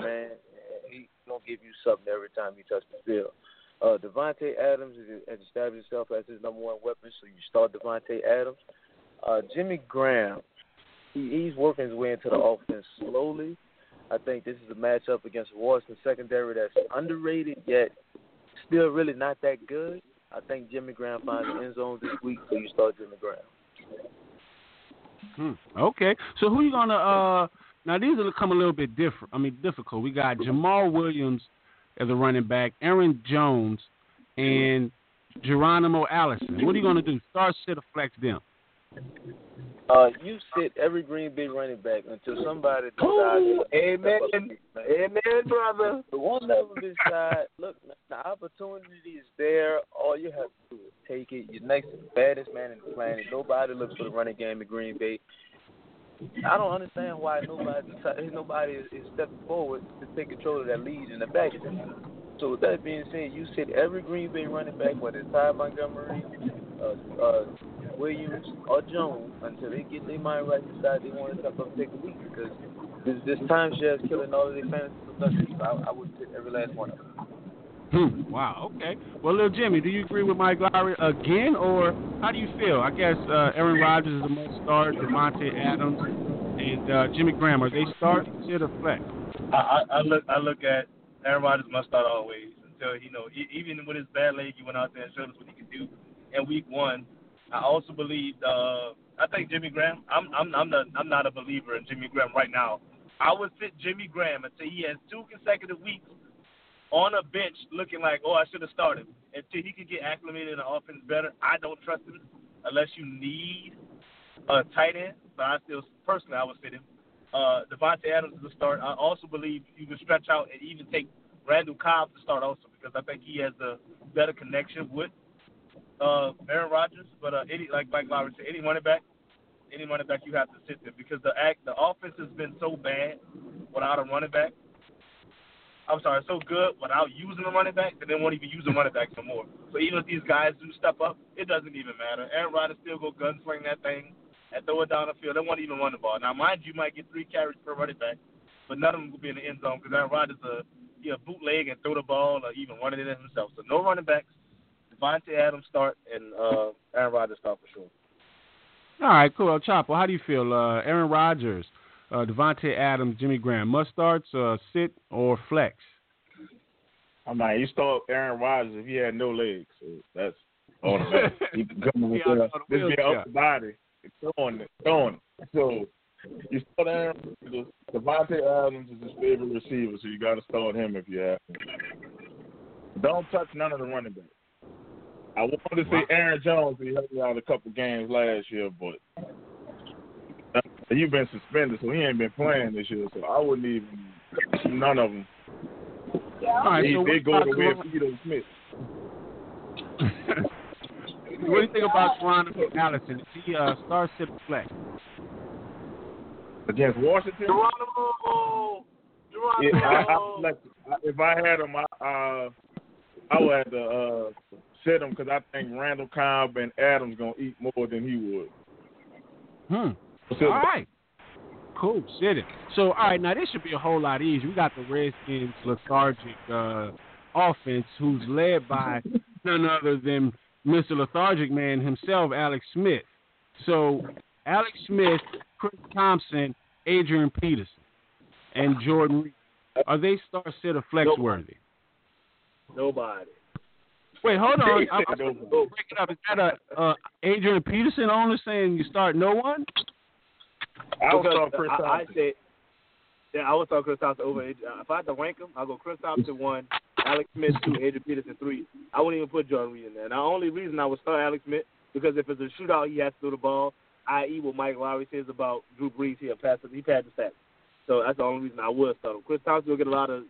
Man. He gonna give you something every time he touches the field. Uh, Davante Adams has- established himself as his number one weapon, so you start Davante Adams. Uh, Jimmy Graham, he, he's working his way into the offense slowly. I think this is a matchup against Washington secondary that's underrated yet still really not that good. I think Jimmy Graham finds the end zone this week, so you start Jimmy Graham. Hmm. Okay. So who you gonna? uh Now these are gonna come a little bit different. I mean, difficult. We got Jamaal Williams as a running back, Aaron Jones, and Geronimo Allison. What are you gonna do? Start, sit, or flex them? Uh, you sit every Green Bay running back until somebody decides. Amen. Amen, brother. The one of them decide, look, the opportunity is there. All you have to do is take it. You're next to the baddest man in the planet. Nobody looks for the running game in Green Bay. I don't understand why nobody nobody is, is stepping forward to take control of that lead in the back. So with that being said, you sit every Green Bay running back, whether it's Ty Montgomery, uh, uh, Williams, or Jones, until they get their mind right and decide they want to step up and take a lead. Because this this timeshare is killing all of their fantasy production. So I, I would sit every last one of them. Hmm. Wow. Okay. Well, little Jimmy, do you agree with Mike Lowery again, or how do you feel? I guess uh, Aaron Rodgers is a must start. Davante Adams and uh, Jimmy Graham are they start, sit, or flex? I, I, I look I look at Aaron Rodgers must start always until you know even with his bad leg he went out there and showed us what he could do in week one. I also believe uh I think Jimmy Graham. I'm I'm I'm not I'm not a believer in Jimmy Graham right now. I would sit Jimmy Graham until he has two consecutive weeks on a bench looking like, oh, I should have started until he can get acclimated in the offense better. I don't trust him unless you need a tight end. But I still personally I would sit him. Uh, Davante Adams is a start. I also believe you can stretch out and even take Randall Cobb to start also because I think he has a better connection with uh, Aaron Rodgers. But uh, any like Mike Lowery said, any running back any running back you have to sit there because the act the offense has been so bad without a running back. I'm sorry, so good without using a running back that they won't even use a running back no more. So even if these guys do step up, it doesn't even matter. Aaron Rodgers still go gunsling that thing and throw it down the field. They won't even run the ball. Now, mind you, might get three carries per running back, but none of them will be in the end zone because Aaron Rodgers a he a bootleg and throw the ball or even run it in himself. So no running backs. Davante Adams start and uh, Aaron Rodgers start for sure. All right, cool. Chapo, how do you feel? Uh, Aaron Rodgers, uh, Davante Adams, Jimmy Graham, must starts, uh, sit or flex? I mean, you start Aaron Rodgers if he had no legs. So that's automatic. he can come with Yeah, uh, on the this be wheelchair. upper body, throwing it, throwing it. So you start Aaron Rodgers. Davante Adams is his favorite receiver, so you got to start him if you have. him. Don't touch none of the running backs. I wanted to say Aaron Jones. He helped me out a couple games last year, but uh, he's been suspended, so he ain't been playing this year. So I wouldn't even none of them. All right, They, so they go about the way of Teron- Vito Smith. what do you think about Geronimo Allison? Is he uh, star, sit, or flex? Against Washington? Geronimo, Yeah, I, I Geronimo. selected. I- If I had him, I, uh, I would have to uh, sit him because I think Randall Cobb and Adams going to eat more than he would. Hmm. So, All right. Cool. Sit it. So, all right, now this should be a whole lot easier. We got the Redskins' lethargic uh, offense, who's led by none other than Mr. Lethargic Man himself, Alex Smith. So, Alex Smith, Chris Thompson, Adrian Peterson, and Jordan Reed. Are they star, sit, or flex worthy? Nobody. Wait, hold on. I'm, I'm Nobody. break it up. Is that a uh, Adrian Peterson owner saying you start no one? I would Because start Chris I, I said, yeah, I would start Chris Thompson over. Adrian- uh, If I had to rank them, I'll go Chris Thompson one, Alex Smith two, Adrian Peterson three. I wouldn't even put Jordan Reed in there. And the only reason I would start Alex Smith because if it's a shootout, he has to throw the ball. I.e., what Mike Lowery says about Drew Brees, he'll pass it. He passed the stats. So that's the only reason I would start him. Chris Thompson will get a lot of.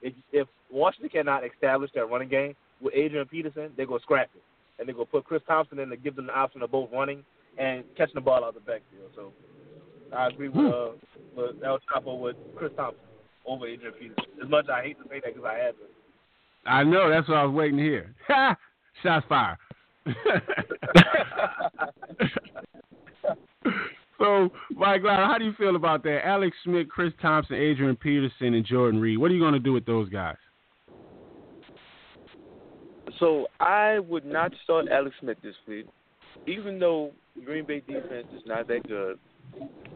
If, if Washington cannot establish their running game with Adrian Peterson, they go scrap it, and they go put Chris Thompson in to give them the option of both running and catching the ball out the backfield. So I agree with uh, with El Chapo with Chris Thompson over Adrian Peterson. As much as I hate to say that because I have it. I know. That's what I was waiting to hear. Shots fired. so, Mike how do you feel about that? Alex Smith, Chris Thompson, Adrian Peterson, and Jordan Reed. What are you going to do with those guys? So I would not start Alex Smith this week, even though Green Bay defense is not that good.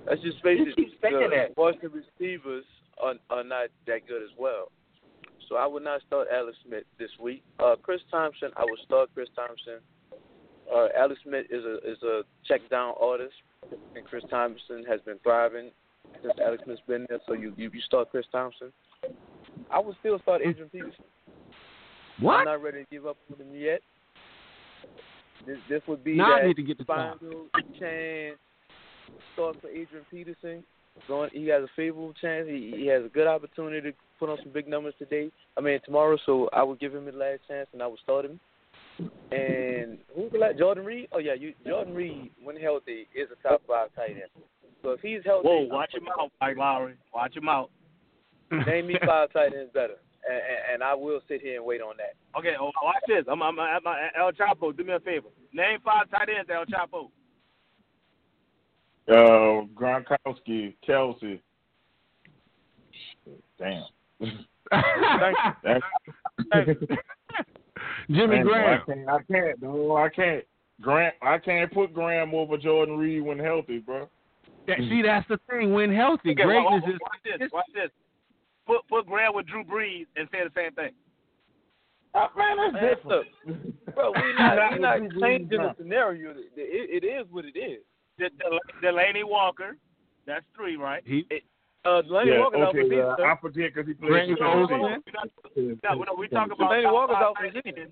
Let's just face it. keep the that. Washington receivers are are not that good as well. So I would not start Alex Smith this week. Uh, Chris Thompson, I would start Chris Thompson. Uh, Alex Smith is a is a check down artist, and Chris Thompson has been thriving since Alex Smith's been there. So you you, you start Chris Thompson. I would still start Adrian Peterson. I'm not ready to give up on him yet. This this would be Now I that need to get the job. final chance start for Adrian Peterson. Going, he has a favorable chance. He, he has a good opportunity to put on some big numbers today. I mean tomorrow. So I would give him the last chance, and I would start him. And who's the last? Jordan Reed. Oh yeah, you, Jordan Reed, when healthy, is a top five tight end. So if he's healthy, Whoa, I'm watch him out, Mike Lowery. Watch him out. Name me five tight ends better, and, and, and I will sit here and wait on that. Okay, oh, watch this. I'm, I'm, I'm, I'm El Chapo. Do me a favor. Name five tight ends, El Chapo. Uh, Gronkowski, Kelce. Damn. That's, Jimmy Man, Graham. I can't, I can't, no, I can't. Grant, I can't put Graham over Jordan Reed when healthy, bro. That- see, that's the thing. When healthy, Okay, greatness watch, is. watch this. Watch this. Put put Graham with Drew Brees and say the same thing. Oh, man, that's Man, different. Bro, we not Not we not with Drew Brees, changing the scenario. It, it, it is what it is. De- De- Delanie Walker. That's three, right? He, Uh, Delanie yeah, Walker's out for okay, uh. I forget because he played. Greg for Olsen. Tennessee. No, no, we talk about Delanie Walker's out for tight season.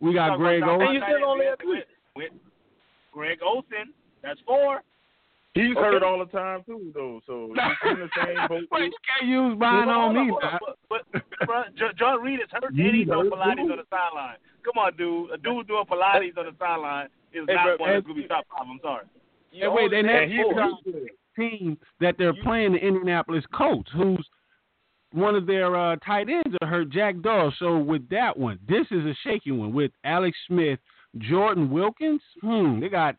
we got Greg about top And you still only have three. with, with Greg Olsen. That's four. He's Okay. hurt all the time too, though. So he's in the same boat. Wait, you can't use mine on me. But, but, but John- John Reed is hurt and he's doing Pilates on the sideline. Come on, dude. A dude doing Pilates on the sideline is Hey, not bro, one that's hey, going to be top five. I'm sorry. You And wait, only and had that- And he's four. team that they're playing the Indianapolis Colts, who's one of their uh, tight ends are hurt, Jack Doyle. So with that one, this is a shaky one with Alex Smith, Jordan Wilkins. Hmm, they got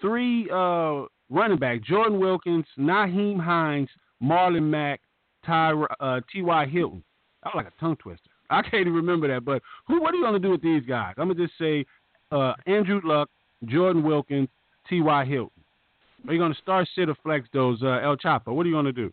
three uh, running back: Jordan Wilkins, Nyheim Hines, Marlon Mack, Ty, uh, T.Y. Hilton. That was like a tongue twister. I can't even remember that. But who? What are you going to do with these guys? I'm gonna just say uh, Andrew Luck, Jordan Wilkins, T.Y. Hilton. Are you going to start, sit, or flex those uh, El Chapo? What are you going to do?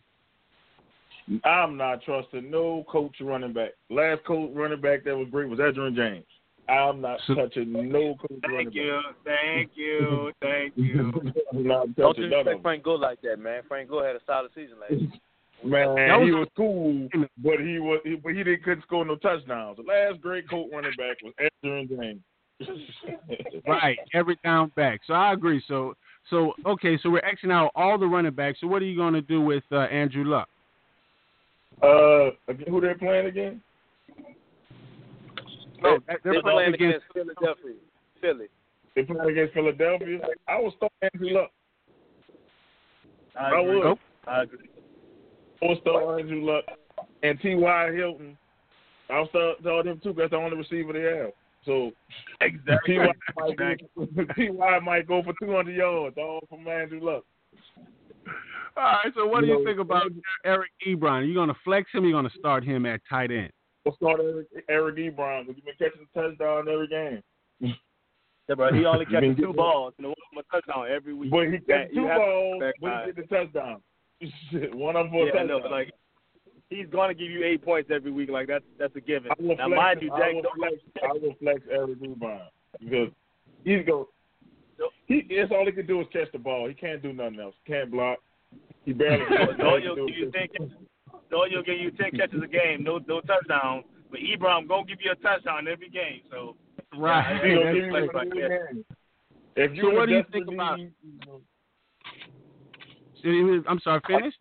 I'm not trusting no Colts running back. Last Colts running back that was great was Edgerrin James. I'm not So- touching no Colts running Thank you, thank you, thank you. back. I'm not Don't touching none disrespect. Frank Gore like that, man. Frank Gore had a solid season last year. Man, was- he was cool, but he was he, but he didn't couldn't score no touchdowns. The last great Colts running back was Edgerrin James. Right, every down back. So I agree. So, so okay. So we're Xing out all the running backs. So what are you going to do with uh, Andrew Luck? Uh, who they're playing again? No, They're they're playing playing against Philadelphia. Philly. They playing against Philadelphia. I would start Andrew Luck. I I agree. would. I agree. I would start Andrew Luck and T.Y. Hilton. I'll start start him too. 'cause That's the only receiver they have. So Exactly. T.Y. might, go, T.Y. might go for 200 yards, all from Andrew Luck. All right. So what do You you think about Eric Ebron? Are you going to flex him? Or you going to start him at tight end? We'll start Eric, Eric Ebron because he's been catching a touchdown every game. Yeah, bro, he only catches two balls and one of them a touchdown every week. But he catches two balls, but he get the touchdown. Shit, One of them for a yeah, no, touchdown. like he's gonna give you eight points every week. Like that's that's a given. I will Now, flex, mind you, I Jack, will don't- flex, I will flex Eric Ebron because he's go. He that's all he can do is catch the ball. He can't do nothing else. Can't block. He barely. Doyle will give you ten catches. Doyle will give you ten catches a game, no no touchdowns. But Ebron gonna give you a touchdown every game. So Right. He gonna That's right. like that. every game. If So what do you think about- I'm sorry. Finish.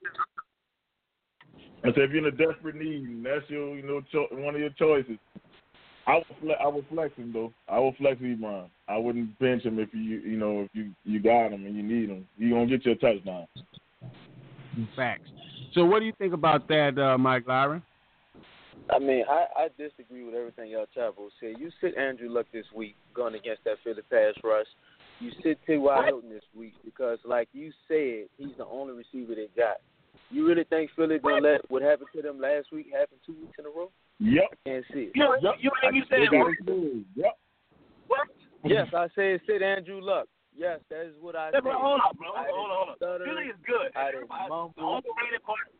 I said if you're in a desperate need, and that's your, you know, cho- one of your choices. I would, fle- I would flex him though. I would flex Ebron. I wouldn't bench him if you, you know, if you you got him and you need him. You gonna get your touchdown. Facts. So what do you think about that, uh, Mike Lyron? I mean, I, I disagree with everything y'all Chavo said. You sit Andrew Luck this week going against that Philly pass rush. You sit T.Y. Hilton this week because, like you said, he's the only receiver they got. You really think Philly gonna let what happened to them last week happen two weeks in a row? Yep. Can't see it. you you you you said it. Yep. what? Yes, I said sit Andrew Luck. Yes, that is what I Yeah, said. bro, hold on, bro. Hold on, hold on. stutter, Philly is good. Everybody, the overrated part.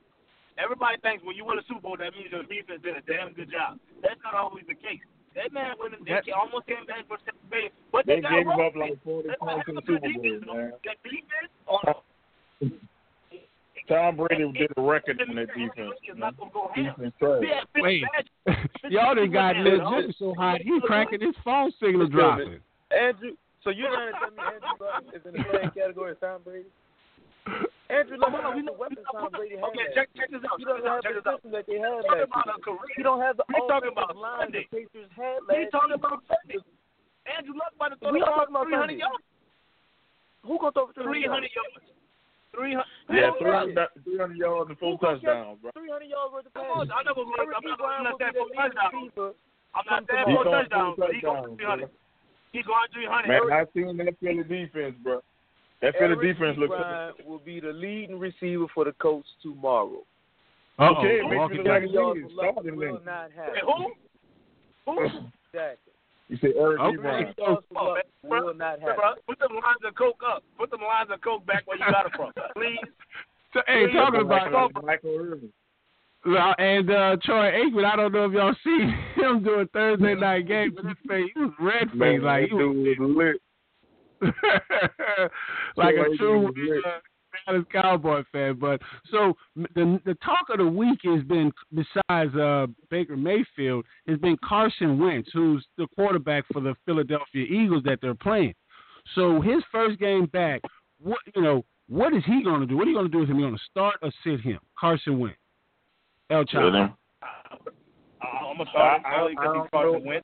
Everybody thinks when you win a Super Bowl, that means your defense did a damn good job. That's not always the case. That man went and they That- almost came back for Tampa Bay, but They they, got gave rolled. up like 40 That's points in the Super Bowl, the man. That defense, oh, Tom Brady did a record on that defense. Is not gonna go ham. Defense trash. Wait. Y'all done got Yeah, Lil so hot he cranking his phone signal dropping. Andrew, so you're trying to tell me Andrew Luck is in the same category as Tom Brady? Andrew Luck Hold we has the know- weapons Tom Brady had. Okay, check, check this out. He Check doesn't have Check the this out. system that they had talking last about year. a career. He don't have the offensive line Sunday. the Pacers had We last talking about Sunday. Andrew Luck about to throw We the talking about 300 Sunday. yards. Who gonna throw for 300 yards. 300. Yeah, 300, 300 yards and four touchdowns, bro. 300 yards worth of Come passes. I know what we're Eric I'm not, Ebron I'm not will be saying the four touchdowns. I'm not saying He four touchdowns, but he going 300. Bro. He's going 300. Man, I seen that Philly defense, bro. That Philly Eric defense looks. Ebron will be the leading receiver for the Colts tomorrow. Uh-oh. Okay, it makes Walk me it look like down. a yards genius. of luck Start him will then. not Hey, happen. who? Who? Exactly. You said Eric Okay. Ebron. Yards Oh, luck will not happen. bro, put them lines of coke up. Put them lines of coke back where you got it from, please. So, hey, talking about Michael, Michael Irvin. And uh, Troy Aikman, I don't know if y'all see him doing Thursday night game, but his face, he was red faced, like he was was lit. like Troy a true uh, Dallas Cowboy fan. But so the the talk of the week has been besides uh, Baker Mayfield has been Carson Wentz, who's the quarterback for the Philadelphia Eagles that they're playing. So his first game back, what you know, what is he going to do? What are you going to do with him? You going to start or sit him? Carson Wentz. El Chapo. I'm gonna start I- I- I because he's starting to win.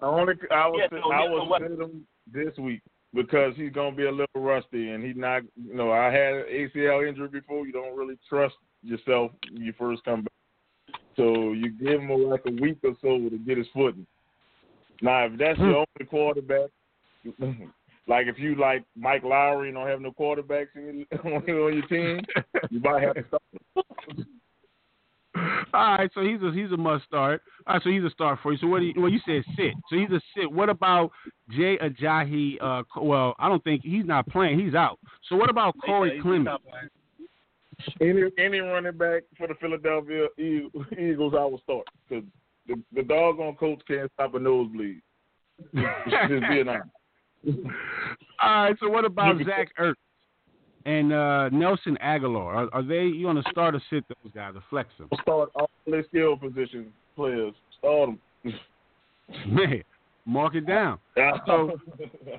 I only I was Yeah, sit, so I was what- him this week because he's gonna be a little rusty and he's not. You know, I had an ACL injury before. You don't really trust yourself when you first come back. So you give him like a week or so to get his footing. Now, if that's hmm. your only quarterback, like if you like Mike Lowery and don't have no quarterbacks in on your team, you might have to start. All right, so he's a he's a must start. All right, so he's a start for you. So what do you, well you said sit. So he's a sit. What about Jay Ajayi? Uh, well, I don't think he's not playing. He's out. So what about Corey Clement? Any any running back for the Philadelphia Eagles, I will start because the the doggone coach can't stop a nosebleed. Just being honest. All right, so what about Zach Ertz and uh, Nelson Agholor. Are, are they you want to start or sit those guys or flex them? Start all their skill position players. Start them. Man, mark it down. So,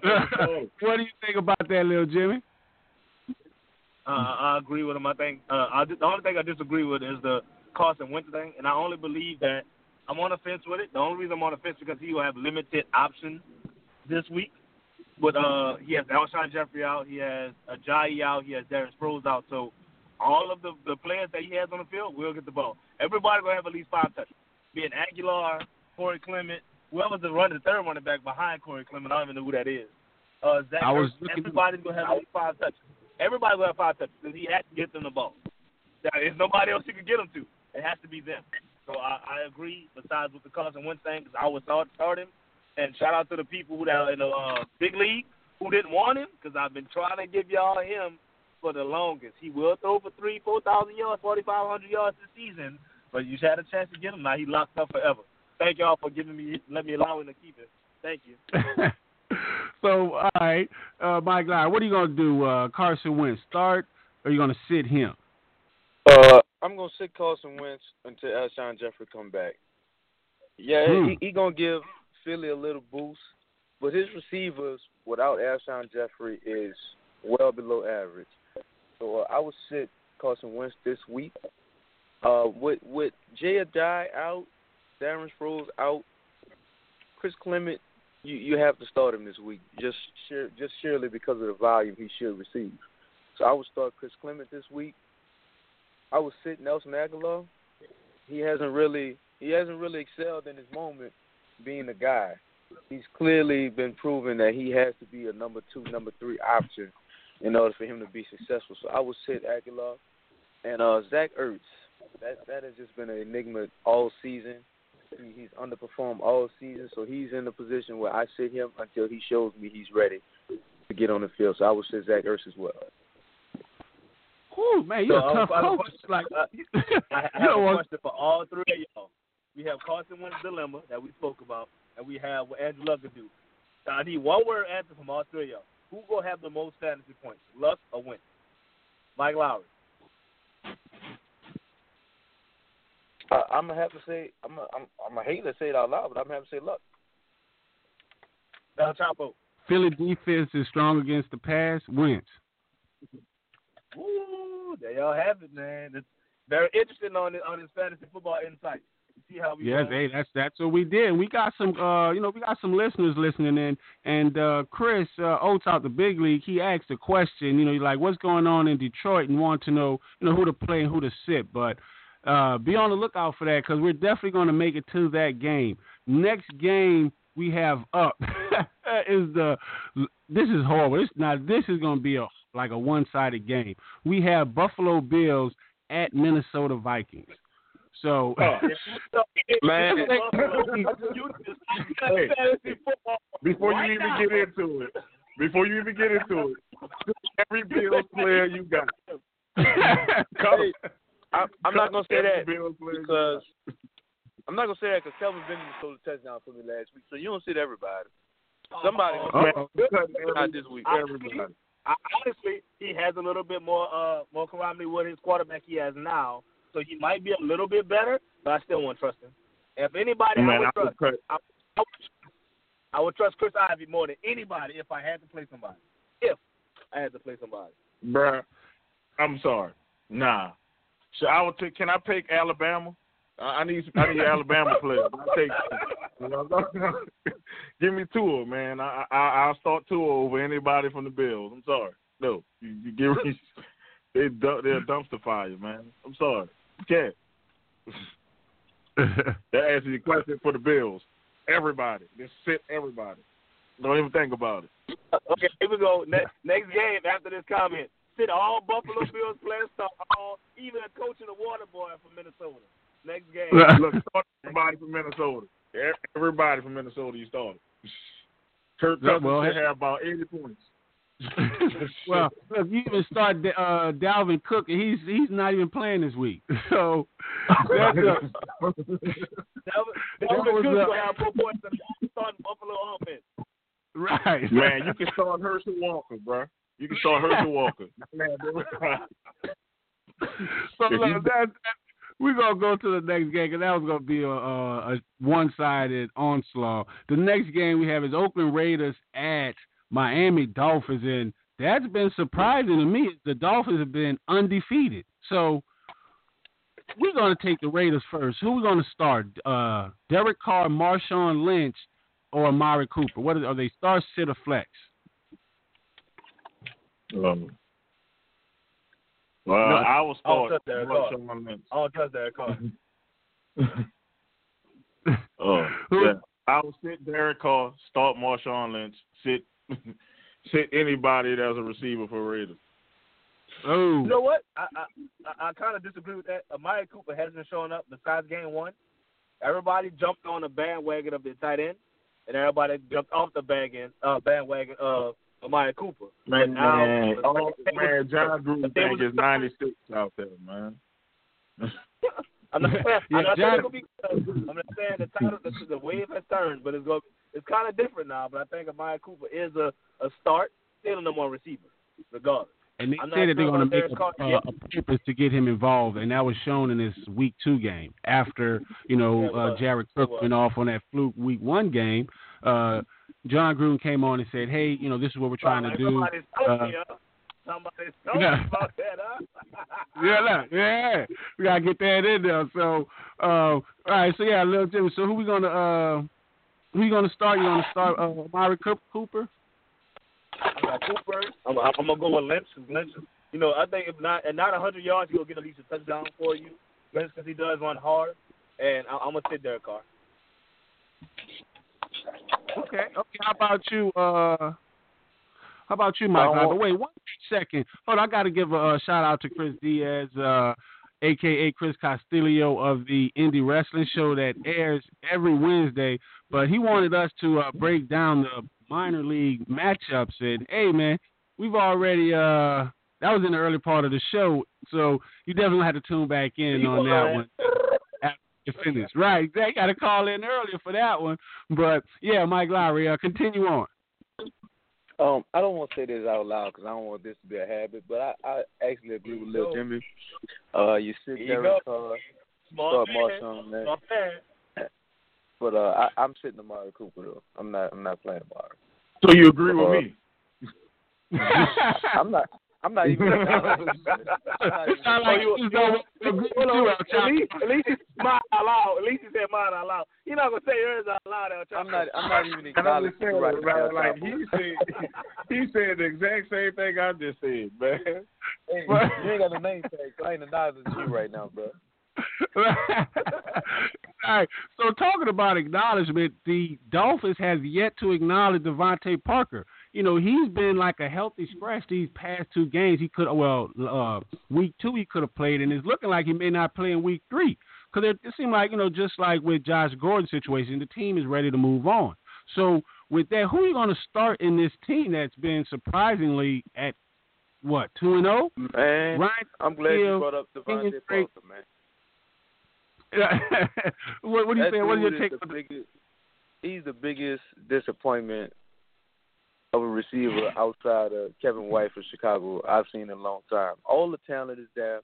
what do you think about that, little Jimmy? Uh, I agree with him. I think uh, I, the only thing I disagree with is the Carson Wentz thing, and I only believe that I'm on the fence with it. The only reason I'm on the fence is because he will have limited options this week. But uh, he has Alshon Jeffery out, he has Ajayi out, he has Darren Sproles out. So all of the the players that he has on the field will get the ball. Everybody gonna have at least five touches. Being Agholor, Corey Clement, whoever's the run the third running back behind Corey Clement. I don't even know who that is. Uh, Zach I was everybody's gonna have at least five touches. Everybody gonna have five touches because he has to get them the ball. Now, there's nobody else he can get them to. It has to be them. So I, I agree. Besides with the Carson Wentz thing, because I would start start him. And shout out to the people who are in the uh, big league who didn't want him, because I've been trying to give y'all him for the longest. He will throw for three, four thousand yards, forty five hundred yards this season, but you had a chance to get him. Now he locked up forever. Thank y'all for giving me, let me allow him to keep it. Thank you. so all right, uh, Mike Lyle, what are you gonna do? Uh, Carson Wentz start, or are you gonna sit him? Uh, I'm gonna sit Carson Wentz until Alshon Jeffery come back. Yeah, Hmm. he, he gonna give Philly a little boost, but his receivers without Alshon Jeffery is well below average. So uh, I would sit Carson Wentz this week. Uh, with with Jay Ajayi out, Darren Sproles out, Chris Clement, you you have to start him this week just just surely because of the volume he should receive. So I would start Chris Clement this week. I would sit Nelson Agholor. He hasn't really he hasn't really excelled in his moment being a guy. He's clearly been proven that he has to be a number two, number three option in order for him to be successful. So I would sit Agholor and uh Zach Ertz. That that has just been an enigma all season. He, he's underperformed all season, so he's in the position where I sit him until he shows me he's ready to get on the field. So I would sit Zach Ertz as well. Ooh, man, you're So, a tough I have a coach. question. Like, I, I you have know a what? question for all three of y'all. We have Carson Wentz dilemma that we spoke about, and we have what Andrew Luck could do. So I need one word answer from all three of y'all. Who gonna have the most fantasy points, Luck or Wentz? Mike Lowery. I, I'm gonna have to say I'm a, I'm I'm a hate to say it out loud, but I'm gonna have to say Luck. Del Chapo. Philly defense is strong against the pass. Wentz. Woo, there y'all have it, man. It's very interesting on this, on this fantasy football insight. See how we Yes, uh, hey, that's that's what we did. We got some, uh, you know, we got some listeners listening in, and uh, Chris uh, Oates out the big league. He asked a question, you know, like what's going on in Detroit, and want to know, you know, who to play and who to sit. But uh, be on the lookout for that because we're definitely going to make it to that game. Next game we have up is the. This is horrible. This now this is going to be a like a one-sided game. We have Buffalo Bills at Minnesota Vikings. So. Man. you Hey. Before Why you even get into it, before you even get into it, every Bills player you got. Come. I, I'm not gonna say that Bills player you because I'm not gonna say that because Kelvin Benjamin scored a touchdown for me last week, so you don't sit everybody. Somebody Oh, gonna got. sit Man, every- not this week. everybody. I, honestly, he has a little bit more uh more calamity with his quarterback he has now, so he might be a little bit better, but I still won't trust him. If anybody, I Man, would I trust. would. I, I, would, I would trust Chris Ivory more than anybody if I had to play somebody. If I had to play somebody. Bruh, I'm sorry. Nah. So I would take. Can I pick Alabama? I I need I need Alabama players. I take. You know, Give me Tua, man. I, I I'll start Tua over anybody from the Bills. I'm sorry. No, you, you give me they they're a dumpster fire, man. I'm sorry. You can't. that answers your question for the Bills. Everybody, just sit everybody. Don't even think about it. Okay, here we go. Next, next game after this comment. Sit all Buffalo Bills players, start all, even a coach and a water boy from Minnesota. Next game. Look, start everybody from Minnesota. Everybody from Minnesota, you started. Kirk Cousins well, should have about 80 points. well, look, you even start uh, Dalvin Cook, and he's he's not even playing this week. So that's a, Dalvin, Dalvin Cook will have more points than starting Buffalo offense. Right, man. You can start Herschel Walker, bro. You can start Herschel Walker. man, so look, that, we're gonna go to the next game because that was gonna be a, a, a one-sided onslaught. The next game we have is Oakland Raiders at Miami Dolphins, and that's been surprising to me. The Dolphins have been undefeated, so we're gonna take the Raiders first. Who are we gonna start? Uh, Derek Carr, Marshawn Lynch, or Amari Cooper? What are, are they? Start, sit, or flex? Um, well, no, I will start. I don't trust Derek Carr. oh, yeah. I will sit Derek Carr, start Marshawn Lynch, sit sit anybody that's a receiver for Raiders. Oh, you know what? I I, I kind of disagree with that. Amari Cooper hasn't shown up besides game one. Everybody jumped on the bandwagon of the tight end, and everybody jumped off the bandwagon uh, bandwagon of Amari Cooper. Man, now, man, oh, man, Jon Gruden think is ninety six out there, man. I'm not saying, yeah, I'm not saying it'll be. I'm not saying the title, the, the wave has turned, but it's going it's kind of different now. But I think Amari Cooper is a, a start, still number one receiver, regardless. And they say that they're going to make a, a, a purpose to get him involved, and that was shown in this Week Two game. After you know uh, Jared Cook went off on that fluke Week One game, uh, Jon Gruden came on and said, "Hey, you know this is what we're trying to do." Uh, Somebody's talking yeah. about that, huh? yeah, yeah, we gotta get that in there. So, uh, all right, so yeah, little Jimmy. So who we gonna uh, who you gonna start? You gonna start uh, Amari Cooper? I got Cooper. I'm, I'm, gonna go with Lynch. Lynch, you know, I think if not at not 100 yards, he'll get at least a touchdown for you. Lynch because he does run hard, and I, I'm gonna sit there, Carr. Okay, okay. How about you? Uh, how about you, Mike? Uh, wait one second. Hold on, I got to give a, a, shout out to Chris Diaz, uh, aka Chris Castillo of the Indie Wrestling Show that airs every Wednesday. But he wanted us to uh, break down the minor league matchups. And hey, man, we've already uh, that was in the early part of the show, so you definitely have to tune back in on that one. After you finish, right? They got to call in earlier for that one. But yeah, Mike Lowery, uh, continue on. Um, I don't want to say this out loud because I don't want this to be a habit, but I, I actually agree with Lil Jimmy. Uh, you sit there and uh, start Marshawn Small But uh, I, I'm sitting Amari Cooper though. I'm not. I'm not playing Amari. So you agree with uh, me? I'm not. I'm not even. I'm not even Sound like you, you know, uh, at least, at least he smiled out loud. At least he said mine out loud. You're not gonna say yours out loud. I'm not. I'm not even acknowledging you right now. Like he said, he said the exact same thing I just said, man. Hey, you ain't got the name tag, so I ain't acknowledging you right now, bro. All right. So talking about acknowledgement, the Dolphins has yet to acknowledge DeVante Parker you know, he's been like a healthy scratch these past two games. He could, well, uh, week two he could have played, and it's looking like he may not play in week three because it, it seemed like you know, just like with Josh Gordon situation, the team is ready to move on. So with that, who are you going to start in this team that's been surprisingly at what two and zero? Oh? Man, Ryan I'm glad you brought up DeVante Parker, man. what, what do you say? What do you take? The biggest, he's the biggest disappointment of a receiver outside of Kevin White for Chicago I've seen in a long time. All the talent is there,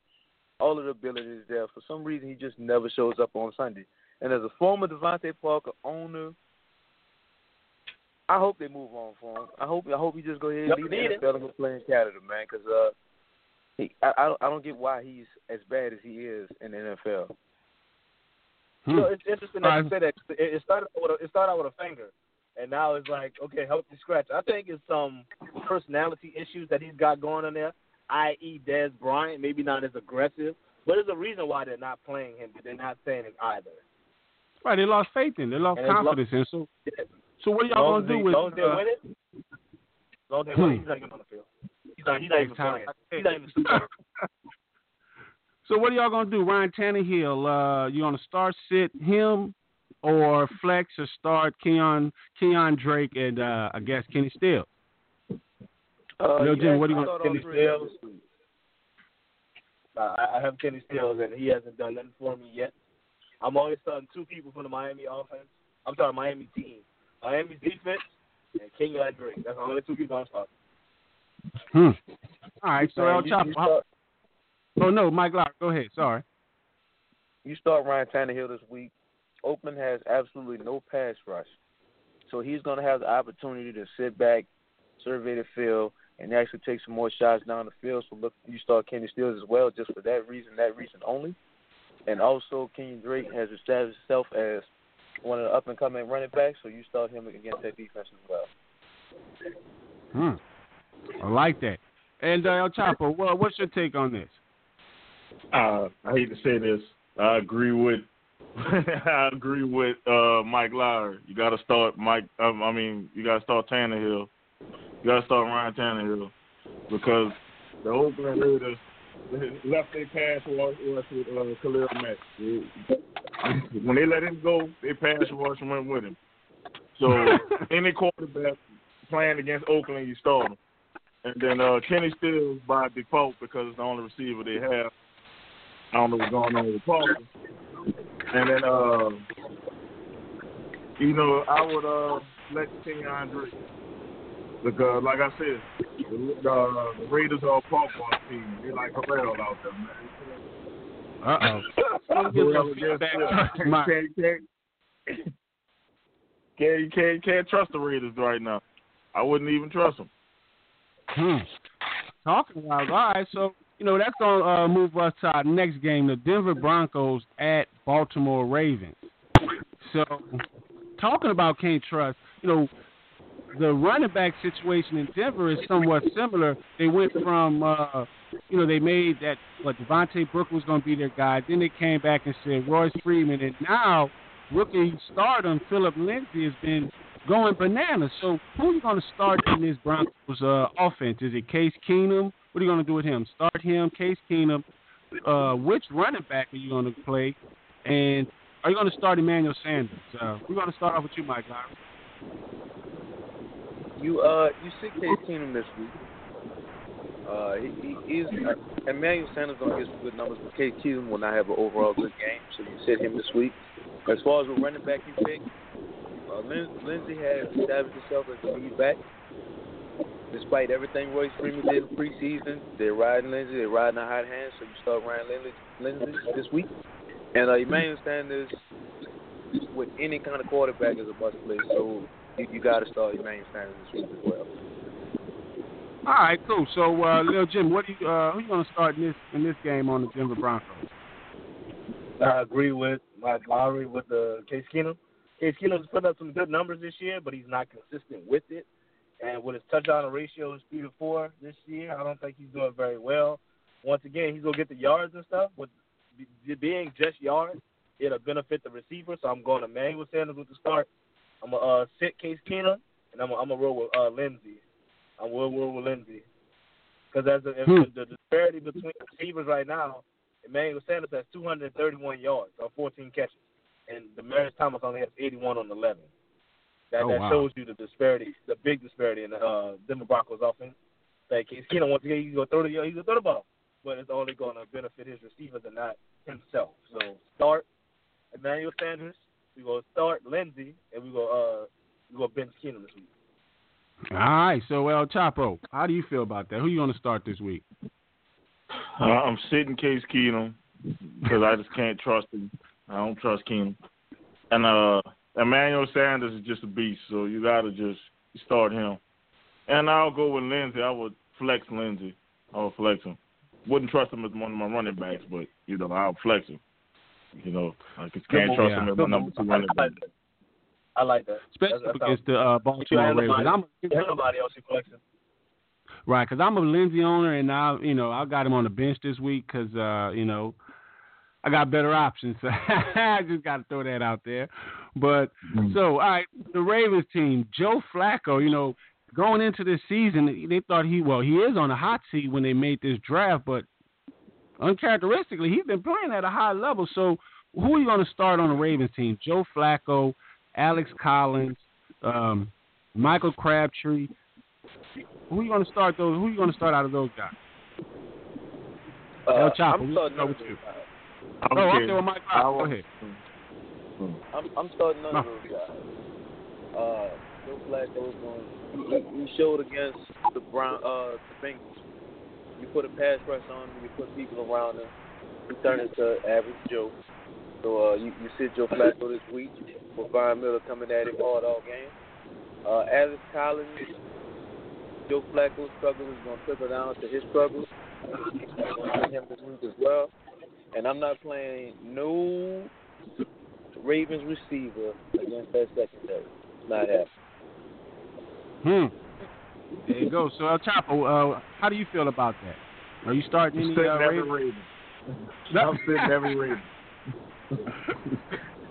all of the ability is there. For some reason, he just never shows up on Sunday. And as a former DeVante Parker owner, I hope they move on for him. I hope I hope he just go ahead and leave the NFL and go play in Canada, man. Because uh, he, I I don't, I don't get why he's as bad as he is in the NFL. Hmm. You know, it's interesting that you say that. It started with a, it started out with a finger and now it's like, okay, help me scratch. I think it's some personality issues that he's got going on there, i.e., Dez Bryant, maybe not as aggressive, but there's a reason why they're not playing him, but they're not saying it either. Right, they lost faith in, they lost And confidence in. So, Yeah. so what are y'all gonna do with? long as they uh, win it, long as they Hmm. win, he's not even on the field. He's not, he's not even playing. He's not even so what are y'all gonna do, Ryan Tannehill? Uh, you gonna start sit him, or flex or start Keon Keon Drake and uh, I guess Kenny Steele? Uh, you Jim, what do you actually gonna- start all Kenny three of them Stills? this week. Uh, I, I have Kenny Stills, and he hasn't done nothing for me yet. I'm always starting two people from the Miami offense. I'm sorry, Miami team. Miami's defense and Kenyan Drake. That's the only two people I'm starting. Hmm. All right, so Man, El you, Chopper. you start, Oh no, Mike Locke, go ahead. Sorry. you start Ryan Tannehill this week. Oakland has absolutely no pass rush, so he's going to have the opportunity to sit back, survey the field, and actually take some more shots down the field. So look, you start Kenny Stills as well, just for that reason, that reason only. And also, Kenyan Drake has established himself as one of the up and coming running backs, so you start him against that defense as well. Hmm. I like that. And uh, El Chapo, well, what's your take on this? Uh, I hate to say this. I agree with. I agree with uh, Mike Lowery. You got to start Mike. Um, I mean, you got to start Tannehill. You got to start Ryan Tannehill because the Oakland Raiders left their pass rush with uh, Khalil Mack. When they let him go, they pass rush went with him. So any quarterback playing against Oakland, you start him. And then uh, Kenny Stills by default because it's the only receiver they have. I don't know what's going on with Parker. And then, uh, you know, I would uh, let Kenyan Drake. Because, like I said, the, uh, the Raiders are a park ball team. They like Harrell out there, man. Uh oh. Get Harrell some against feedback. them. Mike. can't, can't, can't, you can't, can't trust the Raiders right now. I wouldn't even trust them. Hmm. Talking about all right, so you know that's gonna uh, move us to our next game, the Denver Broncos at Baltimore Ravens. So, talking about can't trust, you know, the running back situation in Denver is somewhat similar. They went from, uh, you know, they made that what Devontae Booker was going to be their guy. Then they came back and said Royce Freeman, and now rookie stardom Phillip Lindsay has been going bananas. So who are you going to start in this Broncos uh, offense? Is it Case Keenum? What are you going to do with him? Start him, Case Keenum. Uh, which running back are you going to play? And are you going to start Emmanuel Sanders? Uh, we're going to start off with you, Mike. You uh you see Case Keenum this week. Uh, he, is uh, Emmanuel Sanders gonna get some good numbers, but Case Keenum will not have an overall good game, so you sit him this week. As far as what running back you pick, uh, Lin- Lindsey has established himself as a lead back. Despite everything Royce Freeman did in preseason, they're riding Lindsay, they're riding a hot hand, so you start Ryan Lindsay, Lindsay this week. And uh, Emmanuel Sanders, with any kind of quarterback, is a must play. So you, you got to start Emmanuel Sanders this week as well. All right, cool. So, uh, Lil Jim, what do you, uh, who you going to start in this in this game on the Denver Broncos? I agree with Mike Lowery with the Case Keenum. Case Keenum's put up some good numbers this year, but he's not consistent with it. And with his touchdown ratio is three to four this year, I don't think he's doing very well. Once again, he's gonna get the yards and stuff, be- being just yards, it'll benefit the receiver. So I'm going to Emmanuel Sanders with the start. I'm gonna uh, sit Case Keenum, and I'm gonna, I'm gonna roll with uh, Lindsay. I'm gonna roll with Lindsay because as the, Hmm. the, disparity between receivers right now, Emmanuel Sanders has 231 yards on 14 catches, and Demaryius Thomas only has 81 on 11. That Oh, that wow. shows you the disparity, the big disparity in the uh, Denver Broncos offense. That Case Keenum once again he's gonna throw the he's gonna throw the ball, but it's only gonna benefit his receivers and not himself. So start Emmanuel Sanders. We gonna start Lindsay, and we go uh we go bench Keenum this week. All right, so El Chapo, how do you feel about that? Who you going to start this week? Uh, I'm sitting Case Keenum because I just can't trust him. I don't trust Keenum. And uh, Emmanuel Sanders is just a beast, so you got to just start him. And I'll go with Lindsay. I would flex Lindsay. I would flex him. Wouldn't trust him as one of my running backs, but you know I'll flex him. You know, I just can't Good trust move. him as Good my number two running back. I like that. especially That's- that against the uh, Baltimore ain't Ravens. nobody- I'm Ain't nobody else you flexing. Right, because I'm a Lindsay owner, and I, you know, I got him on the bench this week because, uh, you know, I got better options. So I just got to throw that out there. But so, all right, the Ravens team, Joe Flacco, you know, going into this season, they thought he, well, he is on a hot seat when they made this draft, but uncharacteristically, he's been playing at a high level. So, who are you going to start on the Ravens team? Joe Flacco, Alex Collins, um, Michael Crabtree. Who are you going to start those? Who are you going to start out of those guys? Uh, El Chapo, I'm starting with you. those guys. I'm oh, kidding. okay, well, Mike, I go want- ahead. I'm I'm starting none of No. those guys. Uh, Joe Flacco is going. He, he showed against the Brown, uh, the Bengals. You put a pass rush on him, you put people around him, he turned into average Joe. So uh, you you sit Joe Flacco this week with Brian Miller coming at him hard all game. Uh, Alex Collins, Joe Flacco's struggle is going to trickle down to his struggles. I'm going to play him this week as well. And I'm not playing no Ravens receiver against that secondary. Not happening. Hmm. There you go. So El Chapo, uh, how do you feel about that? Are you starting I'm any uh, every Ravens? Raven. I'm sitting every Raven.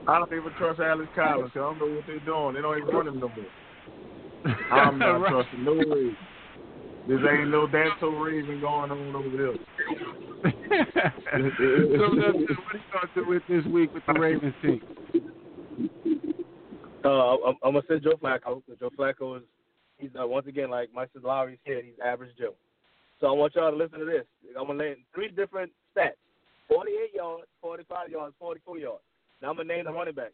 I don't even trust Alex Collins 'cause I don't know what they're doing. They don't even run him no more. I'm not Right. trusting no Raven. This ain't no Danto Raven going on over there. so uh, what are you going to do with this week with the Ravens team? Uh, I'm, I'm gonna say Joe Flacco. 'cause Joe Flacco is he's uh, once again like Mike Lowery said, he's average Joe. So I want y'all to listen to this. I'm gonna lay in three different stats: 48 yards, 45 yards, 44 yards. Now I'm gonna name the running backs.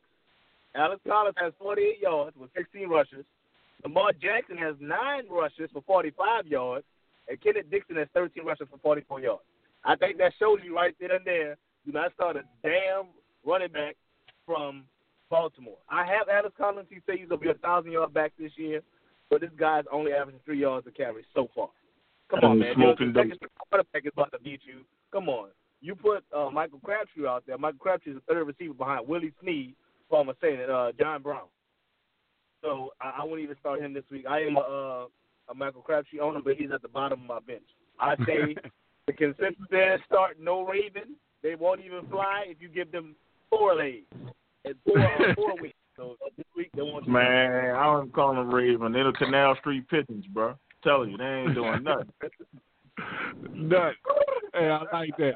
Alex Collins has 48 yards with 16 rushes. Lamar Jackson has nine rushes for 45 yards, and Kenneth Dixon has 13 rushes for 44 yards. I think that shows you right then and there. Do not start a damn running back from Baltimore. I have Alex Collins. He said he's gonna be a thousand yard back this year, but this guy's only averaging three yards a carry so far. Come on, man. smoking The quarterback is about to beat you. Come on. You put uh, Michael Crabtree out there. Michael Crabtree is the third receiver behind Willie Snead, former saying uh, John Brown. So I, I wouldn't even start him this week. I am a, uh, a Michael Crabtree owner, but he's at the bottom of my bench. I say the consensus there start no Raven. They won't even fly if you give them four legs and four uh, four weeks. So this week they want you. Man, I don't call them Raven. They're the Canal Street Pigeons, bro. Telling you, they ain't doing nothing. Nut. Hey, I like that.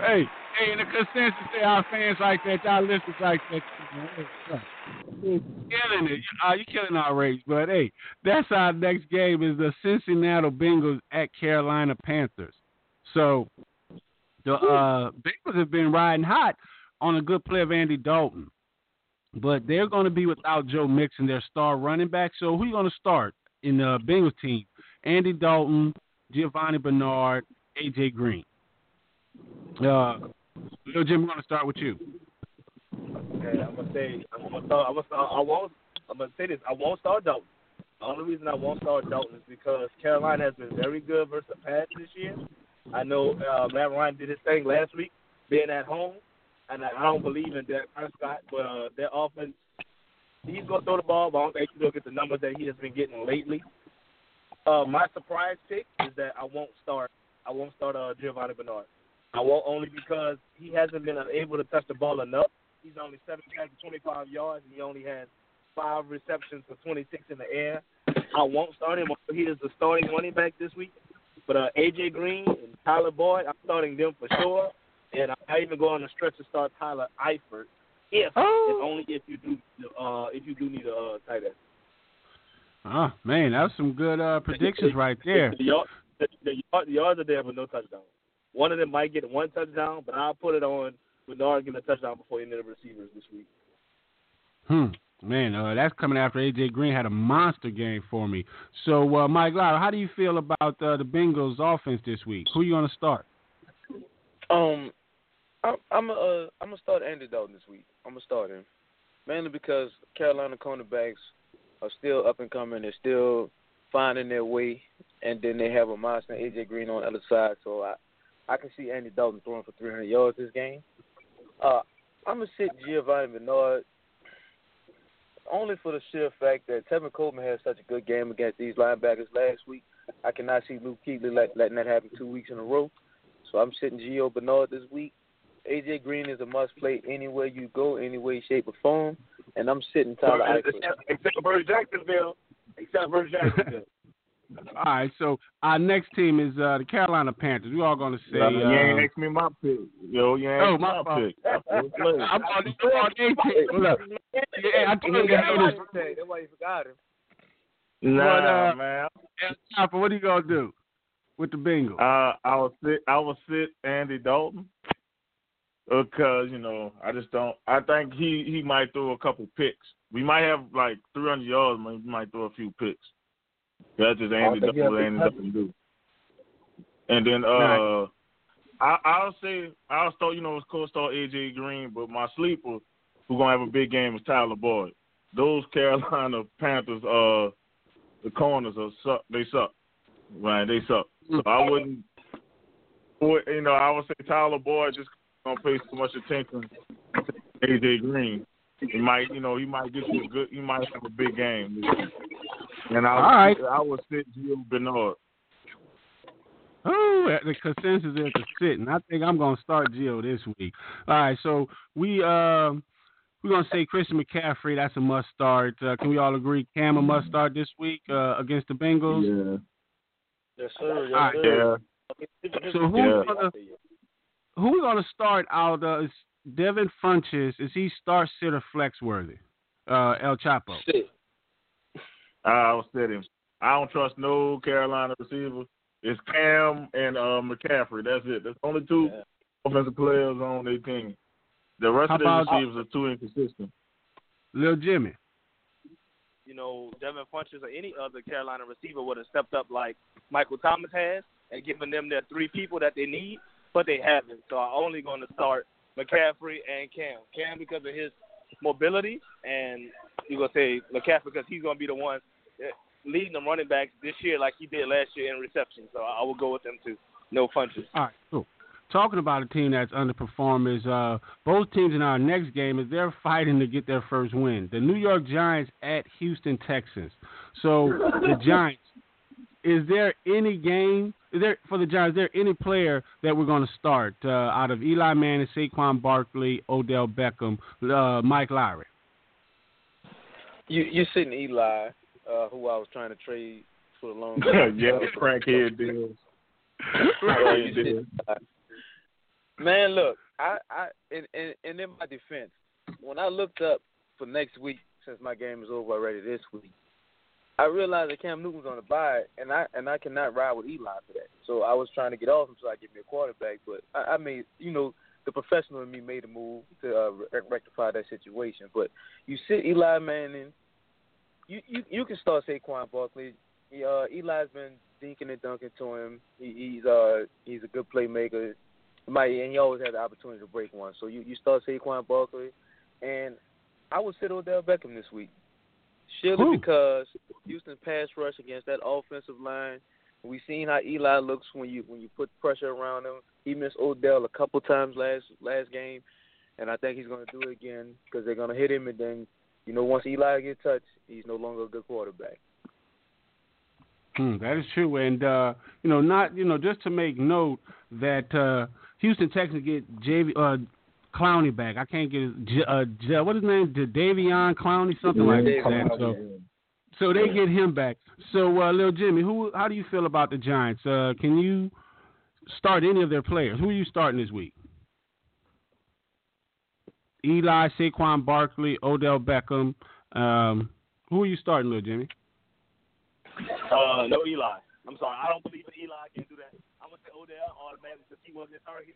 hey, hey, in the consensus, say our fans like that, y'all listeners like that. You're killing it. Uh, you're killing our race, but hey, that's our next game is the Cincinnati Bengals at Carolina Panthers. So the uh, Bengals have been riding hot on a good play of Andy Dalton, but they're going to be without Joe Mixon, their star running back. So who are you going to start in the Bengals team? Andy Dalton, Giovani Bernard, AJ Green. Uh, Lil Jim, we're going to start with you. Okay, I'm gonna say I'm gonna start. I'm gonna start. I won't. I'm gonna say this. I won't start Dalton. The only reason I won't start Dalton is because Carolina has been very good versus the pass this year. I know uh, Matt Ryan did his thing last week, being at home, and I, I don't believe in Dak Prescott, but uh, their offense. He's gonna throw the ball, but I don't think gonna get the numbers that he has been getting lately. Uh, my surprise pick is that I won't start. I won't start uh, Giovani Bernard. I won't only because he hasn't been able to touch the ball enough. He's only seven catches, 25 yards, and he only has five receptions for 26 in the air. I won't start him. He is the starting running back this week. But uh, AJ Green and Tyler Boyd, I'm starting them for sure. And I even go on the stretch to start Tyler Eifert, if Oh. and only if you do uh, if you do need a uh, tight end. Oh, man, that was some good uh, predictions right there. The, yard, the, the, yard, the yards are there, but no touchdown. One of them might get one touchdown, but I'll put it on Bernard getting a touchdown before any of the receivers this week. Hmm. Man, uh, that's coming after AJ Green had a monster game for me. So, uh, Mike Lara, how do you feel about uh, the Bengals' offense this week? Who are you going to start? Um, I'm I'm uh I'm gonna start Andy Dalton this week. I'm gonna start him mainly because Carolina cornerbacks are still up and coming. They're still finding their way, and then they have a monster AJ Green on the other side. So I I can see Andy Dalton throwing for 300 yards this game. Uh, I'm gonna sit Giovani Bernard only for the sheer fact that Tevin Coleman had such a good game against these linebackers last week. I cannot see Luke let, letting that happen two weeks in a row. So I'm sitting Gio Bernard this week. AJ Green is a must play anywhere you go, any way, shape, or form. And I'm sitting Tyler Eifert. Except, except for Jacksonville. Except for Jacksonville. All right, so our next team is uh, the Carolina Panthers. We all gonna say. Nah, you ain't uh, asked me my pick. Yo, you ain't Oh, asked my my, fault. pick. I'm on the on their team. Yeah, I told you haters. That's why you forgot him. Nah, But, uh, man. Chopper, what are you gonna do with the Bengals? Uh, I will sit. I will sit Andy Dalton because you know I just don't. I think he he might throw a couple picks. We might have like 300 yards. but He might throw a few picks. That's just Dalton. he'll What tough. Dalton do. And then uh, Right. I I'll say I'll start. You know, of course, start AJ Green, but my sleeper who gonna have a big game is Tyler Boyd. Those Carolina Panthers, uh, the corners are suck. They suck. Right, they suck. So I wouldn't. You know, I would say Tyler Boyd just don't pay so much attention to AJ Green. He might, you know, he might get you a good. He might have a big game. This week. And I, All right. I would sit Gio Bernard. Oh, the consensus is to sit, and I think I'm gonna start Gio this week. All right, so we um we're gonna say Christian McCaffrey. That's a must start. Uh, can we all agree Cam a must start this week uh, against the Bengals? Yeah. Yes, sir. Yes, All right. sir. Yeah. So who's Yeah. gonna who we gonna start out? Uh, is Devin Funchess? Is he start sit or flex worthy? Uh, El Chapo. Sit. I will sit him. I don't trust no Carolina receiver. It's Cam and uh, McCaffrey. That's it. That's only two Yeah. offensive players on their team. The rest How of the about- receivers are too inconsistent. Little Jimmy. you know, Devin Funchess or any other Carolina receiver would have stepped up like Michael Thomas has and given them their three people that they need, but they haven't. So I'm only going to start McCaffrey and Cam. Cam because of his mobility, and you're going to say McCaffrey because he's going to be the one leading the running backs this year like he did last year in reception. So I will go with them too. No Funchess. All right, cool. Talking about a team that's underperforming is uh, both teams in our next game is they're fighting to get their first win. The New York Giants at Houston Texans. So the Giants, is there any game? Is there for the Giants? Is there any player that we're going to start uh, out of Eli Manning, Saquon Barkley, Odell Beckham, uh, Mike Lowery? You you're sitting Eli, uh, who I was trying to trade for the long. yeah, crackhead deals. Uh, Crackhead deals. Man, look, I I and, and and in my defense, when I looked up for next week, since my game is over already this week, I realized that Cam Newton's on the bye, and I and I cannot ride with Eli for that. So I was trying to get off him so I get me a quarterback, but I, I made you know the professional in me made a move to uh, rectify that situation. But you sit Eli Manning, you you you can start Saquon Barkley. He, uh, Eli's been dinking and dunking to him. He, he's uh he's a good playmaker. He might and he always has the opportunity to break one. So you you start Saquon Barkley, and I would sit Odell Beckham this week. Surely because Houston pass rush against that offensive line. We've seen how Eli looks when you when you put pressure around him. He missed Odell a couple times last last game, and I think he's going to do it again because they're going to hit him, and then you know once Eli gets touched, he's no longer a good quarterback. Hmm, that is true, and uh, you know, not you know, just to make note that uh, Houston Texans get JV uh, Clowney back. I can't get his, uh, J, what is his name? Davion Clowney, something like that. So, so they get him back. So, uh, Lil Jimmy, who? How do you feel about the Giants? Uh, can you start any of their players? Who are you starting this week? Eli, Saquon Barkley, Odell Beckham. Um, who are you starting, little Jimmy? Uh, no Eli. I'm sorry. I don't believe in Eli. I can't do that. I'm gonna say Odell automatically because he was his target,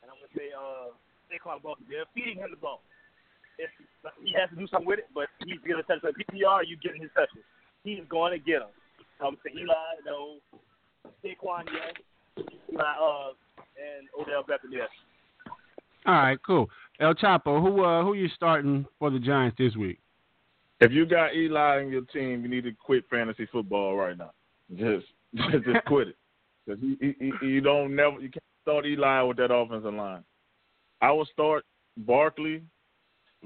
and I'm gonna say uh Saquon Barkley. They're feeding him the ball. If he has to do something with it, but he's gonna touch the PPR. You getting his touches. He's going to get them. I'm gonna say Eli. No. Saquon yes. Eli uh and Odell Beckham yes. All right, cool. El Chapo, who uh, who you starting for the Giants this week? If you got Eli in your team, you need to quit fantasy football right now. Just just, just quit it. Because you, you, you don't never you can't start Eli with that offensive line. I will start Barkley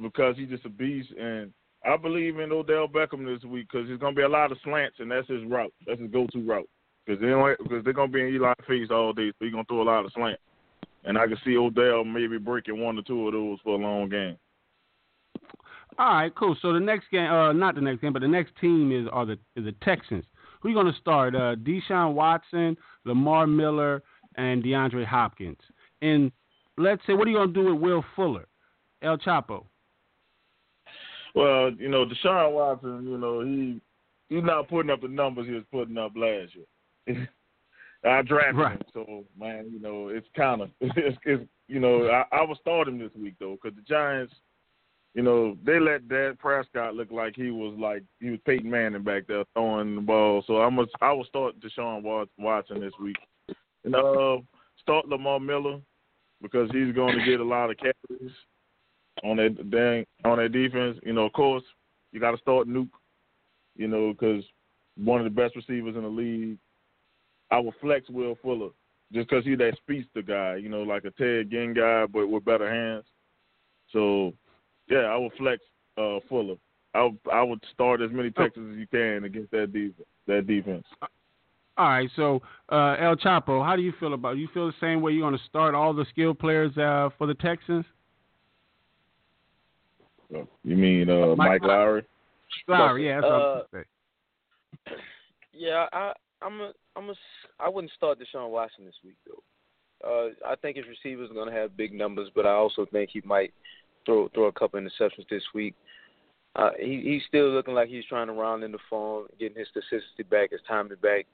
because he's just a beast, and I believe in Odell Beckham this week because there's gonna be a lot of slants, and that's his route. That's his go-to route because they because they're gonna be in Eli face all day, so he's gonna throw a lot of slants. And I can see Odell maybe breaking one or two of those for a long game. All right, cool. So the next game, uh, not the next game, but the next team is are the is the Texans. Who are you going to start? Uh, Deshaun Watson, Lamar Miller, and DeAndre Hopkins. And let's say, what are you going to do with Will Fuller, El Chapo? Well, you know, Deshaun Watson, you know, he he's not putting up the numbers he was putting up last year. I drafted right. him, so man, you know, it's kind of it's, it's you know, I, I will start him this week though, because the Giants, you know, they let Dak Prescott look like he was like he was Peyton Manning back there throwing the ball. So I'm a, I will start Deshaun Watson this week, and uh, start Lamar Miller because he's going to get a lot of carries on that dang on that defense. You know, of course, you got to start Nuke. You know, because one of the best receivers in the league. I will flex Will Fuller just because he's that speedster guy. You know, like a Ted Ginn guy, but with better hands. So, yeah, I will flex uh, Fuller. I I would start as many Texans as you can against that defense. That defense. All right, so uh, El Chapo, how do you feel about? It? You feel the same way? You're going to start all the skill players uh, for the Texans? You mean uh, Mike, Mike Lowery? Lowery, yeah. That's uh, what I'm yeah, I, I'm a, I'm a, I wouldn't start Deshaun Watson this week though. Uh, I think his receivers are going to have big numbers, but I also think he might throw throw a couple interceptions this week. Uh, he, he's still looking like he's trying to round in the form, getting his consistency back, his timing back,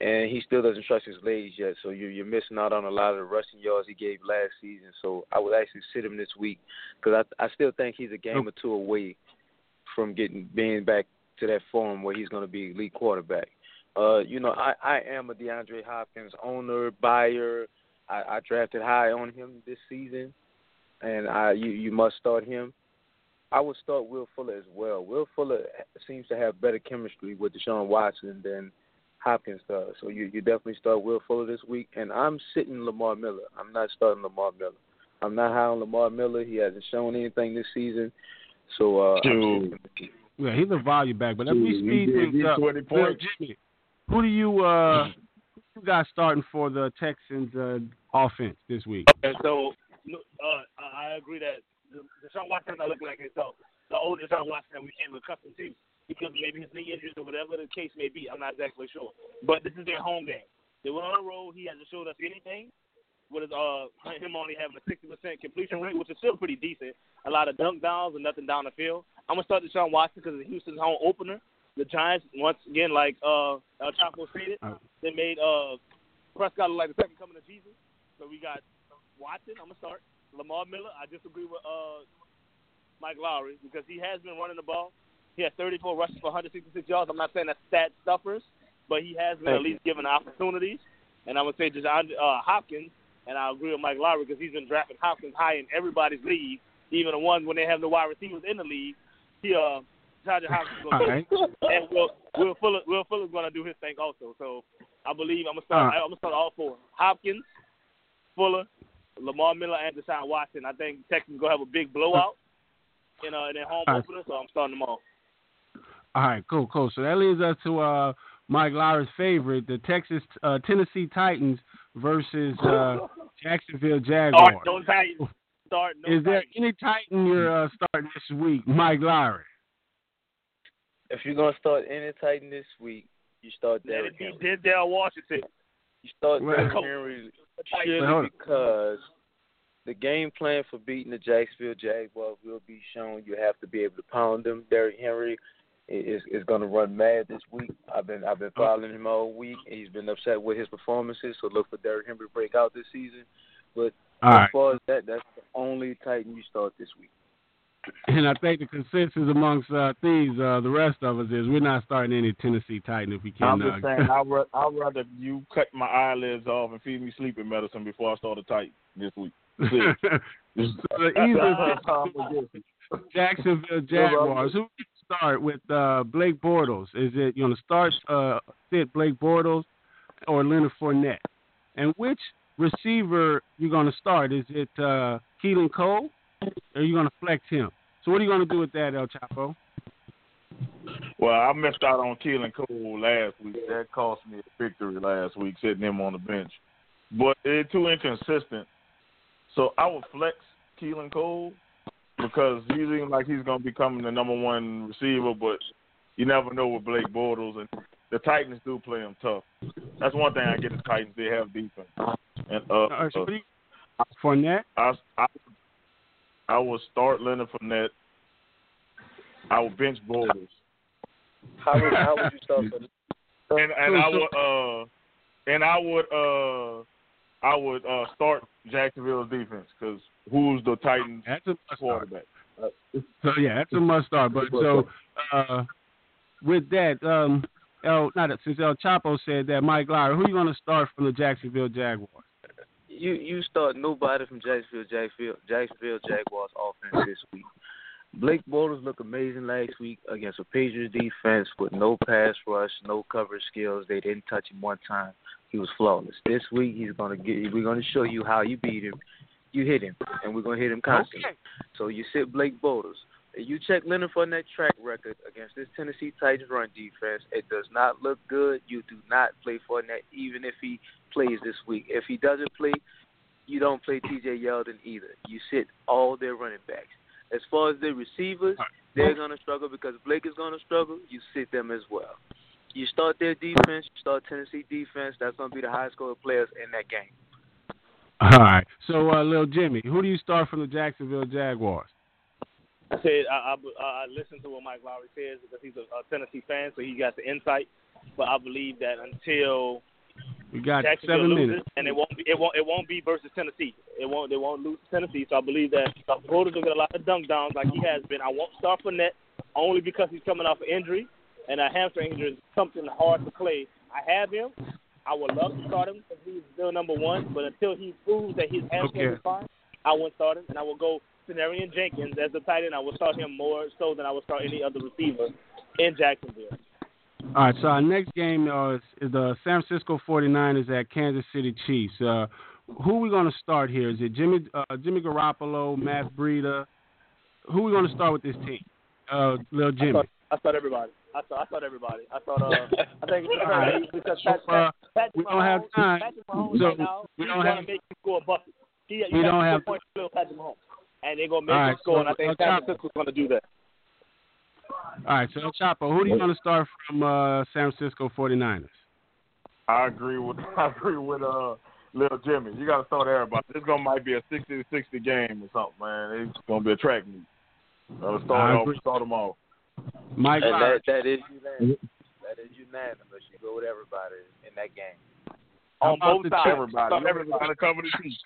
and he still doesn't trust his legs yet. So you're, you're missing out on a lot of the rushing yards he gave last season. So I would actually sit him this week because I, I still think he's a game or two away from getting being back to that form where he's going to be elite quarterback. Uh, you know, I, I am a DeAndre Hopkins owner, buyer. I, I drafted high on him this season, and I you you must start him. I would start Will Fuller as well. Will Fuller seems to have better chemistry with Deshaun Watson than Hopkins does. So you you definitely start Will Fuller this week, and I'm sitting Lamar Miller. I'm not starting Lamar Miller. I'm not high on Lamar Miller. He hasn't shown anything this season. So uh, yeah, he's a value back. But let me speed things up. Jimmy, who do you uh who you got starting for the Texans uh, offense this week? Okay, so uh, I agree that Deshaun Watson doesn't look like himself. The old Deshaun Watson that we came accustomed to because maybe his knee injuries or whatever the case may be. I'm not exactly sure. But this is their home game. They went on the road. He hasn't showed us anything. With his, uh, him only having a 60% completion rate, which is still pretty decent. A lot of dunk downs and nothing down the field. I'm gonna start Deshaun Watson because it's Houston's home opener the Giants once again, like uh, El Chapo stated, uh, they made uh, Prescott look like the second coming of Jesus. So we got Watson. I'm gonna start Lamar Miller. I disagree with uh, Mike Lowery because he has been running the ball. He has 34 rushes for 166 yards. I'm not saying that's stat stuffers, but he has been at least given opportunities. And I would say just uh, Hopkins, and I agree with Mike Lowery because he's been drafting Hopkins high in everybody's league, even the ones when they have the wide receivers in the league. He uh Hopkins going right. and Will Will Fuller Will Fuller's going to do his thing also. So I believe I'm gonna start. I'm gonna start all four: Hopkins, Fuller, Lamar Miller, and Deshaun Watson. I think Texans gonna have a big blowout in uh in their home opener, so I'm starting them all. All right, cool, cool. So that leads us to uh, Mike Lowery's favorite, the Texas uh, Tennessee Titans versus uh, Jacksonville Jaguars. Start no Titans. Start no Is there any Titan you're uh, starting this week, Mike Lowery? If you're gonna start any Titan this week, you start Derrick Henry. Let it Did Denzel Washington? You start Derrick Henry purely because the game plan for beating the Jacksonville Jaguars will be shown. You have to be able to pound them. Derrick Henry is is going to run mad this week. I've been I've been following him all week. He's been upset with his performances, so look for Derrick Henry to break out this season. But all as right. far as that, that's the only Titan you start this week. And I think the consensus amongst uh, thieves, uh, the rest of us, is we're not starting any Tennessee Titan if we can. I'm just uh, saying, I'd, ra- I'd rather you cut my eyelids off and feed me sleeping medicine before I start a Titan this week. so the easiest Jacksonville Jaguars. Who can start with uh, Blake Bortles? Is it you to start uh, sit Blake Bortles or Leonard Fournette? And which receiver you going to start? Is it uh, Keelan Cole are you going to flex him? So what are you going to do with that, El Chapo? Well, I missed out on Keelan Cole last week. That cost me a victory last week, sitting him on the bench. But they're too inconsistent. So I would flex Keelan Cole because he's even like he's going to be coming the number one receiver, but you never know with Blake Bortles and the Titans do play him tough. That's one thing I get the Titans. They have defense. And uh, so you, Fournette? I, I I will start Leonard Fournette. I will bench Bortles. How would how would you start for And and I would uh and I would uh I would uh start Jacksonville's defense because who's the Titans That's a must start. quarterback? So yeah, that's a must start. But so uh, with that, um, El not since El Chapo said that Mike Lowery, who are you going to start from the Jacksonville Jaguars? You you start nobody from Jacksonville Jacksonville Jacksonville Jaguars offense this week. Blake Bortles looked amazing last week against a Patriots defense with no pass rush, no coverage skills. They didn't touch him one time. He was flawless. This week he's gonna get. We're gonna show you how you beat him. You hit him, and we're gonna hit him constantly. Okay. So you sit Blake Bortles. You check Leonard Fournette track record against this Tennessee Titans run defense. It does not look good. You do not play Fournette, even if he plays this week. If he doesn't play, you don't play T.J. Yeldon either. You sit all their running backs. As far as the receivers, they're gonna struggle because Blake is gonna struggle. You sit them as well. You start their defense. You start Tennessee defense. That's gonna be the highest scoring players in that game. All right. So uh, little Jimmy, who do you start from the Jacksonville Jaguars? I said I, I, I listened to what Mike Lowery says because he's a, a Tennessee fan, so he got the insight. But I believe that until We got seven loses, minutes. and it won't be it won't it won't be versus Tennessee. It won't they won't lose to Tennessee. So I believe that Bortles will get a lot of dunk downs like he has been. I won't start Fournette only because he's coming off an injury, and a hamstring injury is something hard to play. I have him. I would love to start him because he's still number one, but until he proves that his hamstring Okay. is fine, I won't start him, and I will go Seferian-Jenkins as the tight end. I will start him more so than I would start any other receiver in Jacksonville. All right. So our next game uh, is, is the San Francisco 49ers at Kansas City Chiefs. Uh, who are we going to start here? Is it Jimmy uh, Jimmy Garoppolo, Matt Breida? Who are we going to start with this team? Uh, little I Jimmy. thought, I thought everybody. I thought I thought everybody. I thought uh I think All right. because So, Pat, uh, Pat, Patrick we don't have time. Patrick Mahomes So, right now, we don't have- make you score a bucket. He, We don't have- point to Patrick Mahomes, and they're gonna make All him right, score. so, and I think San Francisco's gonna do that. All right. So El Chapo, who do you want to start from uh, San Francisco 49ers? I agree with I agree with uh little Jimmy. You got to start everybody. This gonna might be a sixty to sixty game or something, man. It's gonna be a track meet. Uh, start I off, agree. start them off. Mike And Lowery. that that is unanimous. That is unanimous. You go with everybody in that game. On both sides, Chiefs? Everybody, Start everybody to cover the Chiefs.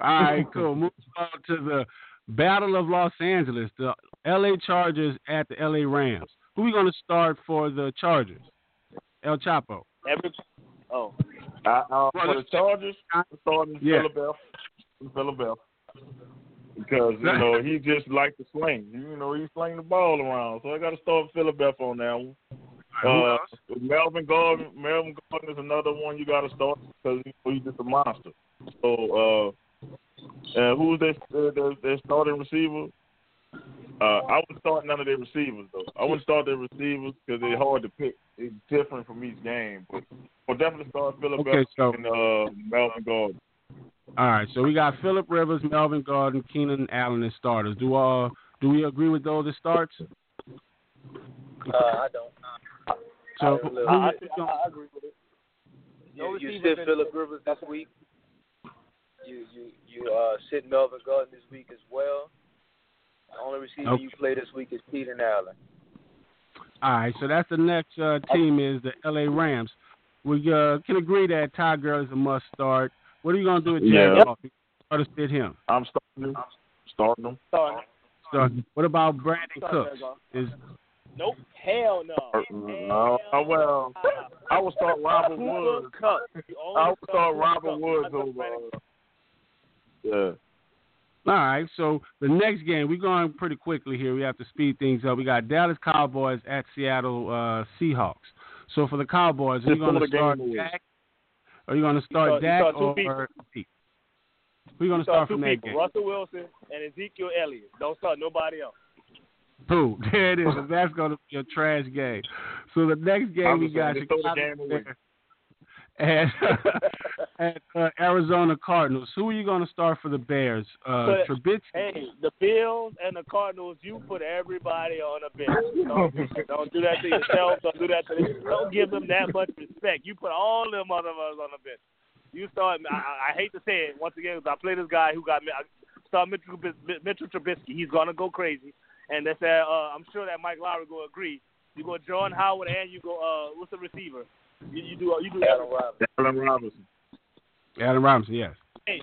All right, cool. Move on to the Battle of Los Angeles, the LA Chargers at the LA Rams. Who are we going to start for the Chargers? El Chapo. Every oh, I, uh, for the Chargers, I'm starting Yeah. Philadelphia. Philadelphia. Because, you know, he just like to sling. You know, he sling the ball around. So I got to start Philadelphia on that one. Who Uh. Melvin Gordon, Melvin Gordon is another one you got to start because he's just a monster. So, uh, uh, who's their, their, their starting receiver? Uh, I wouldn't start none of their receivers though. I wouldn't start their receivers because they're hard to pick. It's different from each game, but I'll definitely start Philip Okay, so- and uh, Melvin Gordon. All right, so we got Philip Rivers, Melvin Gordon, Keenan Allen as starters. Do uh do we agree with those as starts? Uh, I don't. So I- who- I, I, I agree with it. No You, you receivers Philip Rivers this week. You you you uh sit Melvin Gordon this week as well. The only receiver Okay. you play this week is Keenan Allen. all right, so that's the next uh, team is the LA Rams. We uh, can agree that Ty Gurley is a must start. What are you going to do with Jared Yeah. Goff? You Start to sit him. I'm starting them. Starting them. Starting. Start. What about Brandin Starting Cooks? Is Nope. Hell no. No, Hell well, no. I would start Robert Woods. Kupp. You I would start Cooper Robert Woods over. Brandin Uh, yeah. All right, so the next game, we're going pretty quickly here. We have to speed things up. We got Dallas Cowboys at Seattle uh, Seahawks. So for the Cowboys, are you going to start. Dak? Are you going to start start- Dak or people. Zeke? Who you gonna start two from that game? Russell Wilson and Ezekiel Elliott. Don't start nobody else. Boo. There it is. That's going to be a trash game. So the next game we got Chicago game away. Bears and, and uh, Arizona Cardinals. Who are you going to start for the Bears? Uh, But- Trubisky. Hey, the Bills and the Cardinals, you put everybody on a bench. Don't, don't do that to yourself. Don't do that to them. Don't give them that much respect. You put all them other ones on the bench. You start. I, I- hate to say it once again. 'cause I play this guy who got I start Mitchell, Mitchell Trubisky. He's gonna go crazy, and that's uh, uh, I'm sure that Mike Lowery will agree. You go John Howard and you go uh, what's the receiver? You, you do you do Adam Robinson. Allen Robinson. Adam Robinson, yes. Hey,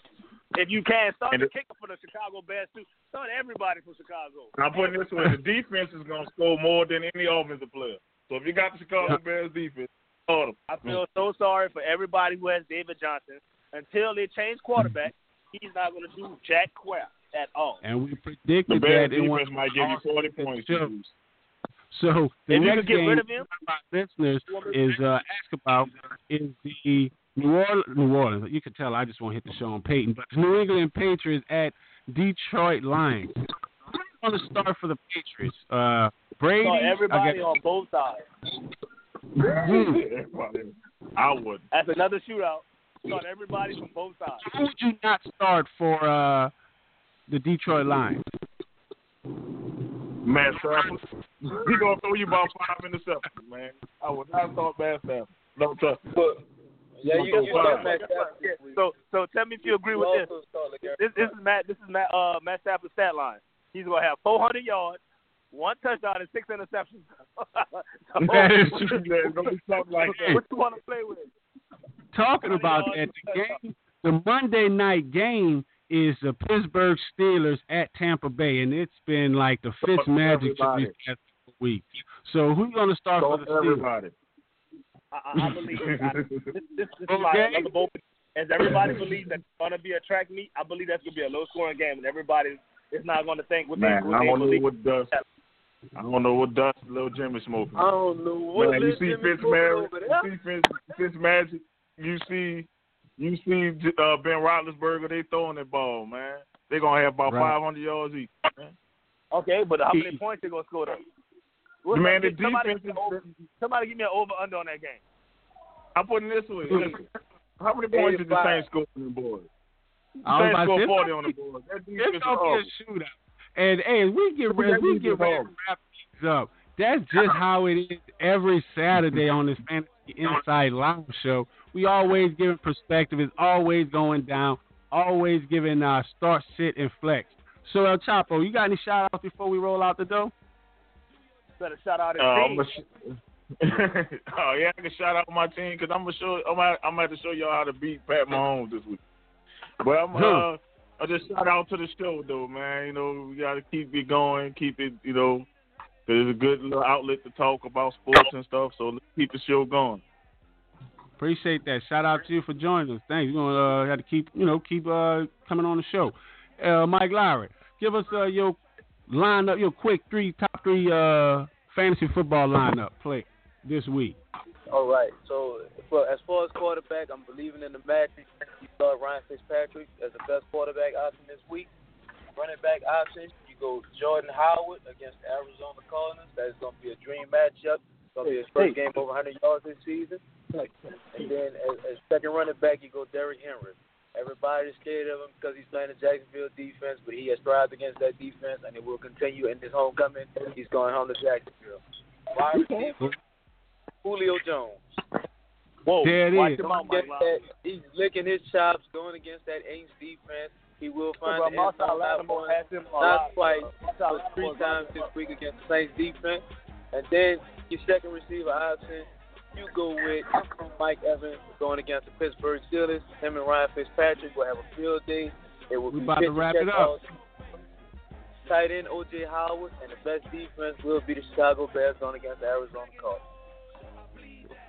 if you can start And the the- kicker for the Chicago Bears too. Start everybody from Chicago. I'm putting this way: the defense is gonna score more than any offensive player. So if you got the Chicago Bears defense, start 'em. I feel so sorry for everybody who has David Johnson. Until they change quarterback, mm-hmm. he's not going to do jack crap at all. And we The predicted Bears that in one defense might give you 40 points. Sure. So the If you next could get game rid of him, my listeners is uh, ask about is the New Orleans. New Orleans. You can tell I just want to hit the Sean Payton, but the New England Patriots at Detroit Lions. Who's going to start for the Patriots? Uh, Brady. start I everybody guess- on both sides. I would. That's another shootout. Start everybody from both sides. Who would you not start for uh, the Detroit Lions? Matt Stafford. He gonna throw you about five interceptions, man. I would not start Matt Stafford. No trust. But yeah, you, you start Matt Stafford. So, so tell me if you agree You with this. also start LeGarrette This, this is Matt. This is Matt. Uh, Matt Stafford's stat line. He's gonna have 400 yards, one touchdown, and six interceptions. So, That is true. Yeah, it's gonna be something like that. what you want to play with? Talking about that, the game, the Monday night game is the Pittsburgh Steelers at Tampa Bay, and it's been like the Fitz magic to Everybody. these past couple weeks. So who's going to start for the Steelers? everybody. I, I, I believe I, this, this, this is my Okay. another bold. As everybody believes that it's gonna be a track meet, I believe that's gonna be a low scoring game, and everybody is not gonna think what Man, they what I they don't know believe. what dust. I don't know what dust little Jimmy smoking. I don't know what Man, you see Jimmy Fitz Magic, you see Fitz, Fitz Magic, you see, you see uh, Ben Roethlisberger. They throwing that ball, man. They're gonna have about Right. 500 yards each. Man, Okay, but how many He- points they gonna score though? Man, the somebody, defense give me an over, somebody give me an over under on that game. I'm putting this way. How many points did the Saints score on the board? The I was Saints about to scored say, 40 on the board. That It's defense is gonna be a shootout. And hey, we get ready, we get ready to wrap things up. That's just how it is every Saturday on this Fantasy The inside Live show. We always giving perspective. It's always going down. Always giving uh, start, sit, and flex. So El Chapo, you got any shout outs before we roll out the door? Better shout out his Uh, I'm team. gonna sh- oh yeah, I can shout out my team because I'm gonna show I'm gonna, I'm gonna have to show y'all how to beat Pat Mahomes this week. But I'm uh, I just shout out to the show though, man. You know we gotta keep it going, keep it you know, 'cause it's a good little outlet to talk about sports and stuff. So let's keep the show going. Appreciate that. Shout out to you for joining us. Thanks. We're gonna uh, have to keep you know keep uh, coming on the show. Uh, Mike Lowery, give us uh, your lineup, your quick three top three uh, fantasy football lineup play this week. All right. So, for, as far as quarterback, I'm believing in the magic. You start Ryan Fitzpatrick as the best quarterback option this week. Running back option, you go Jordan Howard against the Arizona Cardinals. That's going to be a dream matchup. It's going to be his first game over 100 yards this season. And then as, as second running back, you go Derrick Henry. Everybody's scared of him because he's playing the Jacksonville defense, but he has thrived against that defense, and it will continue in this homecoming. He's going home to Jacksonville. Wide receiver, Julio Jones. Whoa, There it watch is. him out, Mike that, he's licking his chops going against that Aints defense. He will find Bro, the end zone not Lattimore once, has not twice, but three times this week against the Saints defense. And then your second receiver option, you go with Mike Evans going against the Pittsburgh Steelers. Him and Ryan Fitzpatrick will have a field day. It will We be about to 50 wrap it up. Tight end OJ Howard and the best defense will be the Chicago Bears going against the Arizona Cardinals.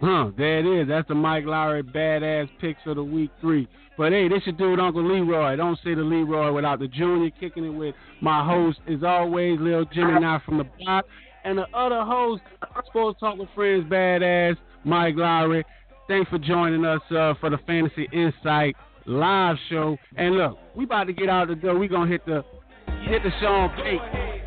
Huh, there it is. That's the Mike Lowery badass picks of the week three. But hey, this your dude, Uncle Leroy. Don't say the Leroy without the Junior kicking it with my host, as always, Lil Jimmy, not from the block. And the other host, Sports Talk with Friends, badass, Mike Lowery. Thanks for joining us uh, for the Fantasy Insight live show. And look, we about to get out the door. We gonna hit the hit the Sean Pate.